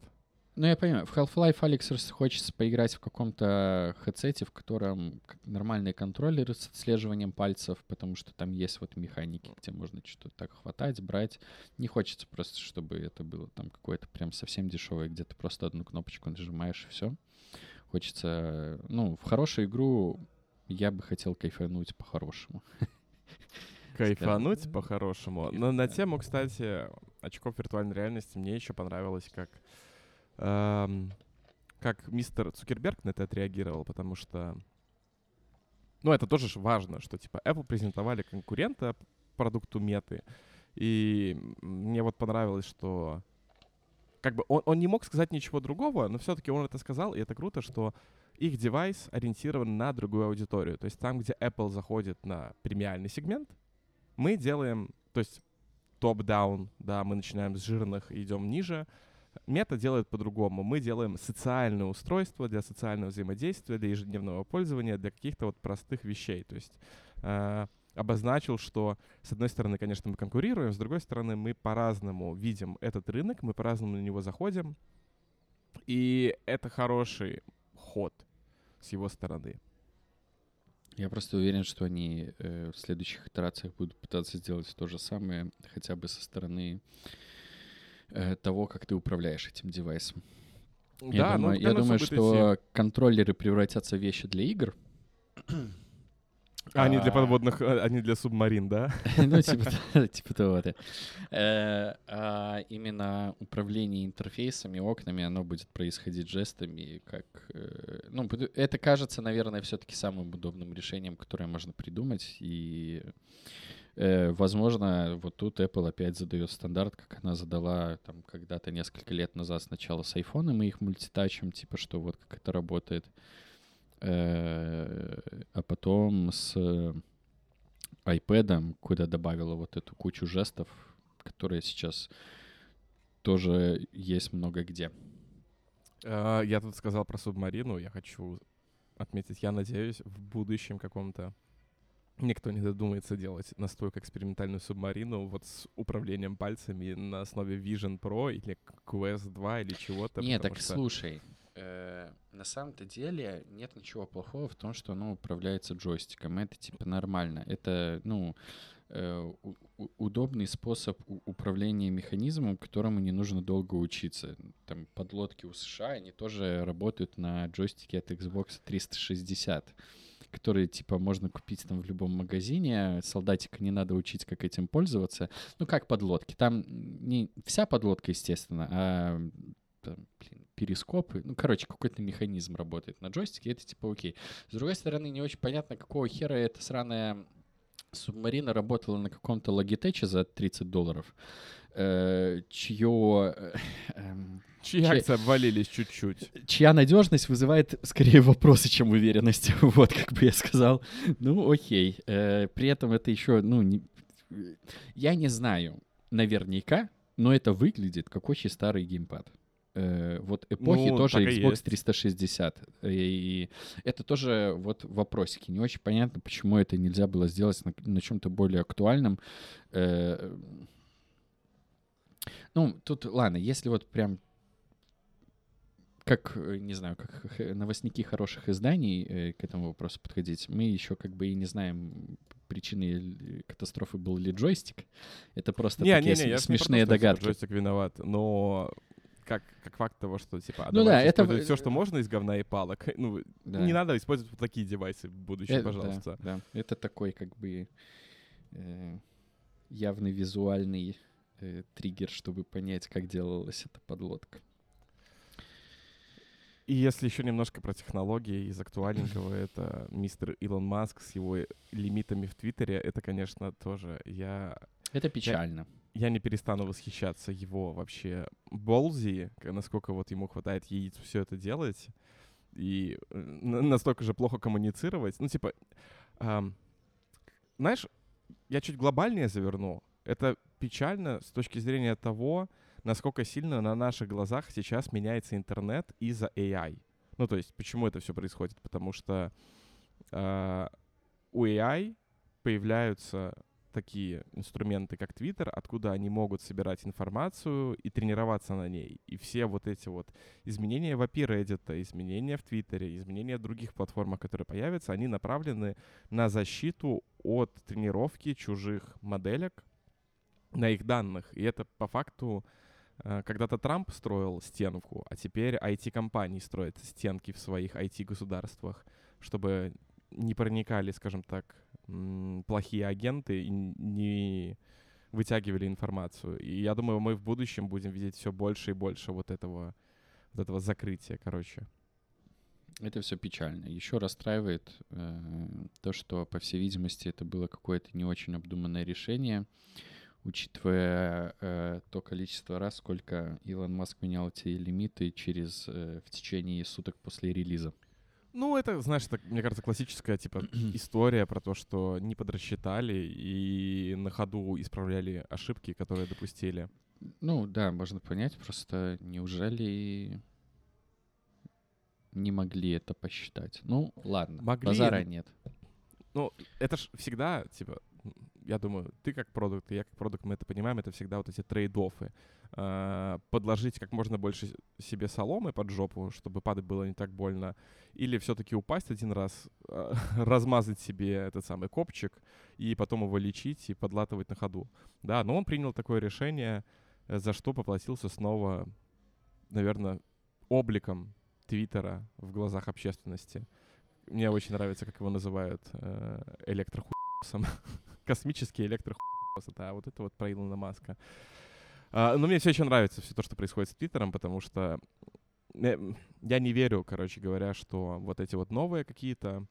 Ну, я понимаю, в Half-Life Alyx хочется поиграть в каком-то хедсете, в котором нормальные контроллеры с отслеживанием пальцев, потому что там есть вот механики, где можно что-то так хватать, брать. Не хочется просто, чтобы это было там какое-то прям совсем дешевое, где ты просто одну кнопочку нажимаешь и все. Хочется, ну, в хорошую игру я бы хотел кайфануть по-хорошему. Кайфануть по-хорошему. Но на тему, кстати, очков виртуальной реальности мне еще понравилось, как эм, как мистер Цукерберг на это отреагировал, потому что ну, это тоже важно, что, типа, Apple презентовали конкурента продукту меты, и мне вот понравилось, что как бы он, он не мог сказать ничего другого, но все-таки он это сказал, и это круто, что их девайс ориентирован на другую аудиторию. То есть там, где Apple заходит на премиальный сегмент, мы делаем, то есть топ-даун, да, мы начинаем с жирных и идем ниже. Мета делает по-другому. Мы делаем социальное устройство для социального взаимодействия, для ежедневного пользования, для каких-то вот простых вещей. То есть э, обозначил, что с одной стороны, конечно, мы конкурируем, с другой стороны, мы по-разному видим этот рынок, мы по-разному на него заходим. И это хороший ход с его стороны. Я просто уверен, что они э, в следующих итерациях будут пытаться сделать то же самое, хотя бы со стороны э, того, как ты управляешь этим девайсом. Да, я ну, думаю, я думаю что идти. контроллеры превратятся в вещи для игр. А они для подводных, а, они для субмарин, да? Ну, типа, типа того, да. Э, а именно управление интерфейсами, окнами, оно будет происходить жестами, как... Э, ну, это кажется, наверное, все-таки самым удобным решением, которое можно придумать, и э, возможно, вот тут Apple опять задает стандарт, как она задала там когда-то несколько лет назад сначала с iPhone и их мультитачем, типа, что вот как это работает. А потом с iPad, куда добавила вот эту кучу жестов, которые сейчас тоже есть много где. А, я тут сказал про субмарину, я хочу отметить, я надеюсь, в будущем каком-то никто не додумается делать настолько экспериментальную субмарину вот с управлением пальцами на основе Vision Pro или Quest 2 или чего-то. Нет, так что... слушай, Э, на самом-то деле нет ничего плохого в том, что оно управляется джойстиком. Это типа нормально. Это, ну, э, удобный способ управления механизмом, которому не нужно долго учиться. Там подлодки у США, они тоже работают на джойстике от Xbox 360 которые, типа, можно купить там в любом магазине. Солдатика не надо учить, как этим пользоваться. Ну, как подлодки. Там не вся подлодка, естественно, а там, блин, перископы. Ну, короче, какой-то механизм работает на джойстике, это типа окей. С другой стороны, не очень понятно, какого хера эта сраная Субмарина работала на каком-то логитече за 30 долларов, э, чье... э, эм, Чьи Чей- акции обвалились чуть-чуть. чья надежность вызывает скорее вопросы, чем уверенность. Вот, как бы я сказал. Ну, окей. Э, При этом это еще, ну, не- я не знаю наверняка, но это выглядит как очень старый геймпад. Э, Вот эпохи Ну, тоже Xbox есть. 360. И это тоже вот вопросики. Не очень понятно, почему это нельзя было сделать на, на чем-то более актуальном. Э, Ну, тут, ладно, если вот прям как, э, не знаю, как новостники хороших изданий э, к этому вопросу подходить, мы еще как бы и не знаем причины катастрофы был ли джойстик. Это просто Не, такие не, не, см- ж не смешные что, догадки. джойстик виноват, но как, как факт того, что, типа, Ну да, это все, что можно из говна и палок. Ну, Да. не надо использовать вот такие девайсы в будущем, Э, да, пожалуйста. Да, это такой как бы э, явный визуальный э, триггер, чтобы понять, как делалась эта подлодка. И если еще немножко про технологии из актуальненького, это мистер Илон Маск с его лимитами в Твиттере, это, конечно, тоже я Это печально. я не перестану восхищаться его вообще болзи, насколько вот ему хватает яиц все это делать, и э, настолько же плохо коммуницировать. Ну, типа, ам, знаешь, я чуть глобальнее заверну. Это печально с точки зрения того, насколько сильно на наших глазах сейчас меняется интернет из-за AI. Ну, то есть, почему это все происходит? Потому что а, у AI появляются такие инструменты, как Twitter, откуда они могут собирать информацию и тренироваться на ней. И все вот эти вот изменения в API Reddit, изменения в Твиттере, изменения в других платформах, которые появятся, они направлены на защиту от тренировки чужих моделек на их данных. И это по факту э, когда-то Трамп строил стенку, а теперь IT-компании строят стенки в своих IT-государствах, чтобы не проникали, скажем так, плохие агенты и не вытягивали информацию. И я думаю, мы в будущем будем видеть все больше и больше вот этого, вот этого закрытия, короче. Это все печально. Еще расстраивает э, то, что, по всей видимости, это было какое-то не очень обдуманное решение, учитывая э, то количество раз, сколько Илон Маск менял эти лимиты через э, в течение суток после релиза. Ну, это, знаешь, так, мне кажется, классическая, типа, история про то, что не подрасчитали и на ходу исправляли ошибки, которые допустили. Ну да, можно понять, просто неужели не могли это посчитать? Ну ладно, Могли, базара нет. Ну, это ж всегда, типа, я думаю, ты как продукт, и я как продукт, мы это понимаем, это всегда вот эти трейд-оффы. А, Подложить как можно больше себе соломы под жопу, чтобы падать было не так больно, или все-таки упасть один раз, а, размазать себе этот самый копчик, и потом его лечить и подлатывать на ходу. Да, но он принял такое решение, э, за что поплатился снова, наверное, обликом Твиттера в глазах общественности. Мне очень нравится, как его называют э, электрохуесом. Космический электрохуес. Да, вот это вот про Илона Маска. А, но мне все еще нравится все то, что происходит с Твиттером, потому что я не верю, короче говоря, что вот эти вот новые какие-то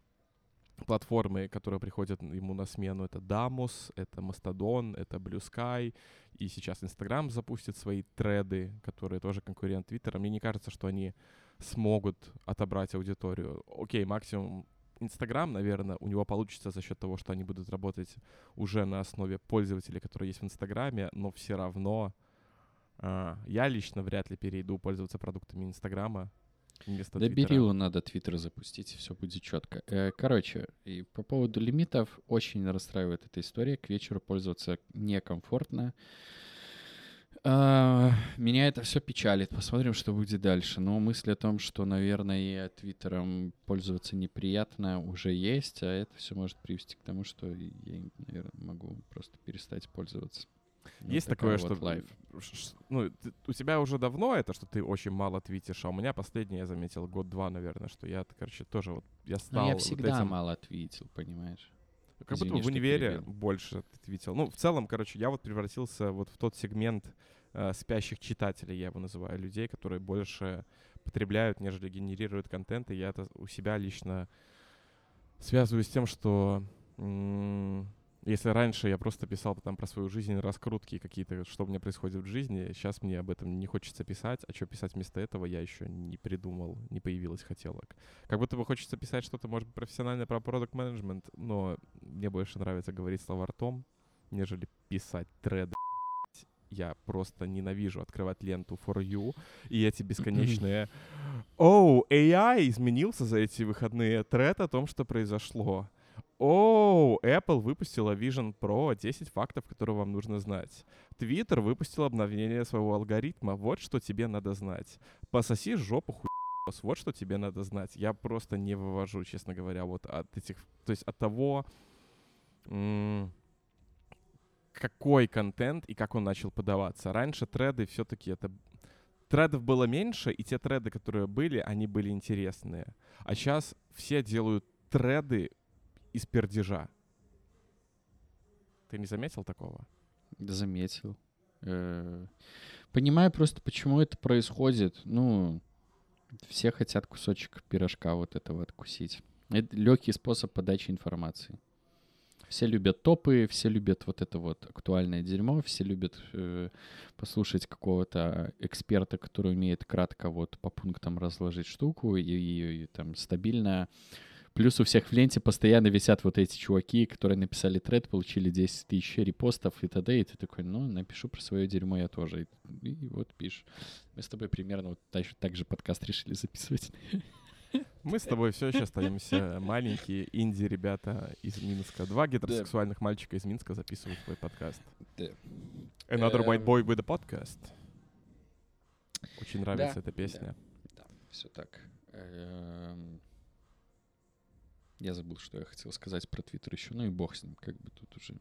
платформы, которые приходят ему на смену, это Дамус, это Mastodon, это Blue Sky, и сейчас Инстаграм запустит свои треды, которые тоже конкурент Твиттера. Мне не кажется, что они смогут отобрать аудиторию. Окей, максимум Инстаграм, наверное, у него получится за счет того, что они будут работать уже на основе пользователей, которые есть в Инстаграме, но все равно я лично вряд ли перейду пользоваться продуктами Инстаграма вместо Да Твиттера. Берилу надо Твиттер запустить, все будет четко. Короче, и по поводу лимитов очень расстраивает эта история. К вечеру пользоваться некомфортно. А, Меня это все печалит. Посмотрим, что будет дальше. Но мысль о том, что, наверное, Твиттером пользоваться неприятно, уже есть, а это все может привести к тому, что я, наверное, могу просто перестать пользоваться. Вот Есть такое, вот что ш- ну, ты- у тебя уже давно это, что ты очень мало твитишь, а у меня последнее я заметил год-два, наверное, что я, короче, тоже вот я Но стал я вот всегда этим- мало твитил, понимаешь? Как будто Извини, в универе больше ты твитил. Ну, в целом, короче, я вот превратился вот в тот сегмент э, спящих читателей, я его называю, людей, которые больше потребляют, нежели генерируют контент. И я это у себя лично связываю с тем, что м, Если раньше я просто писал там про свою жизнь, раскрутки какие-то, что у меня происходит в жизни, сейчас мне об этом не хочется писать, а что писать вместо этого я еще не придумал, не появилось хотелок. Как будто бы хочется писать что-то, может быть, профессиональное про продукт менеджмент но мне больше нравится говорить слова ртом, нежели писать треды. Я просто ненавижу открывать ленту for you и эти бесконечные «Оу, oh, AI изменился за эти выходные, тред о том, что произошло». О, Apple выпустила Vision Pro 10 фактов, которые вам нужно знать. Twitter выпустил обновление своего алгоритма. Вот что тебе надо знать. Пососи жопу хуй. Вот что тебе надо знать. Я просто не вывожу, честно говоря, вот от этих... То есть от того, какой контент и как он начал подаваться. Раньше треды все-таки это... Тредов было меньше, и те треды, которые были, они были интересные. А сейчас все делают треды из пердежа. Ты не заметил такого? Заметил. Э, понимаю просто, почему это происходит. Ну, все хотят кусочек пирожка вот этого откусить. Это легкий способ подачи информации. Все любят топы, все любят вот это вот актуальное дерьмо, все любят э, послушать какого-то эксперта, который умеет кратко вот по пунктам разложить штуку и, и, и там стабильно Плюс у всех в ленте постоянно висят вот эти чуваки, которые написали тред, получили 10 тысяч репостов и т.д. И ты такой, ну, напишу про свое дерьмо я тоже. И, и вот пишешь. Мы с тобой примерно вот так, так же подкаст решили записывать. Мы с тобой все еще остаемся маленькие инди-ребята из Минска. Два гетеросексуальных да. мальчика из Минска записывают свой подкаст. Да. Another white эм. boy with a podcast. Очень нравится да, эта песня. Да, да все так. Я забыл, что я хотел сказать про Твиттер еще. Ну и бог с ним, как бы тут уже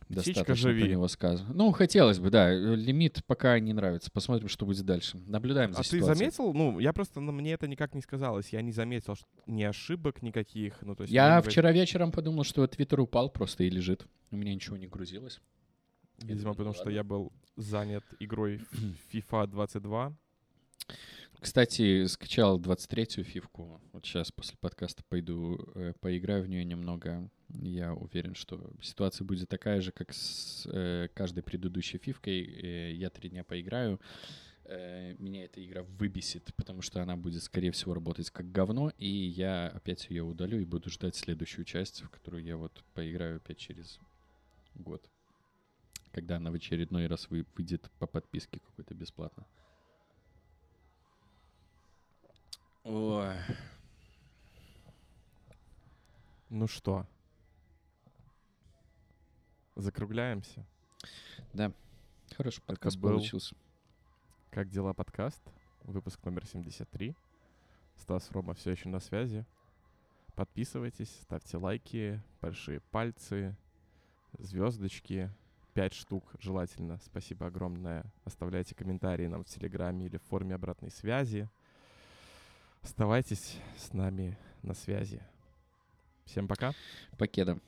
Птичка достаточно живи. про него сказано. Ну, хотелось бы, да. Лимит пока не нравится. Посмотрим, что будет дальше. Наблюдаем за а ситуацией. А ты заметил? Ну, я просто, ну, мне это никак не сказалось. Я не заметил что ни ошибок никаких. Ну, то есть я вчера вечером подумал, что Твиттер упал просто и лежит. У меня ничего не грузилось. Видимо, потому что я был занят игрой FIFA 22. Кстати, скачал 23-ю фивку. Вот сейчас после подкаста пойду э, поиграю в нее немного. Я уверен, что ситуация будет такая же, как с э, каждой предыдущей фивкой. Э, я три дня поиграю. Э, меня эта игра выбесит, потому что она будет, скорее всего, работать как говно, и я опять ее удалю и буду ждать следующую часть, в которую я вот поиграю опять через год. Когда она в очередной раз вы, выйдет по подписке какой-то бесплатно. Ой. Ну что? Закругляемся. Да. Хороший подкаст был получился. Как дела подкаст? Выпуск номер 73. Стас Рома все еще на связи. Подписывайтесь, ставьте лайки, большие пальцы, звездочки, пять штук желательно. Спасибо огромное. Оставляйте комментарии нам в Телеграме или в форме обратной связи. Оставайтесь с нами на связи. Всем пока. Покеда.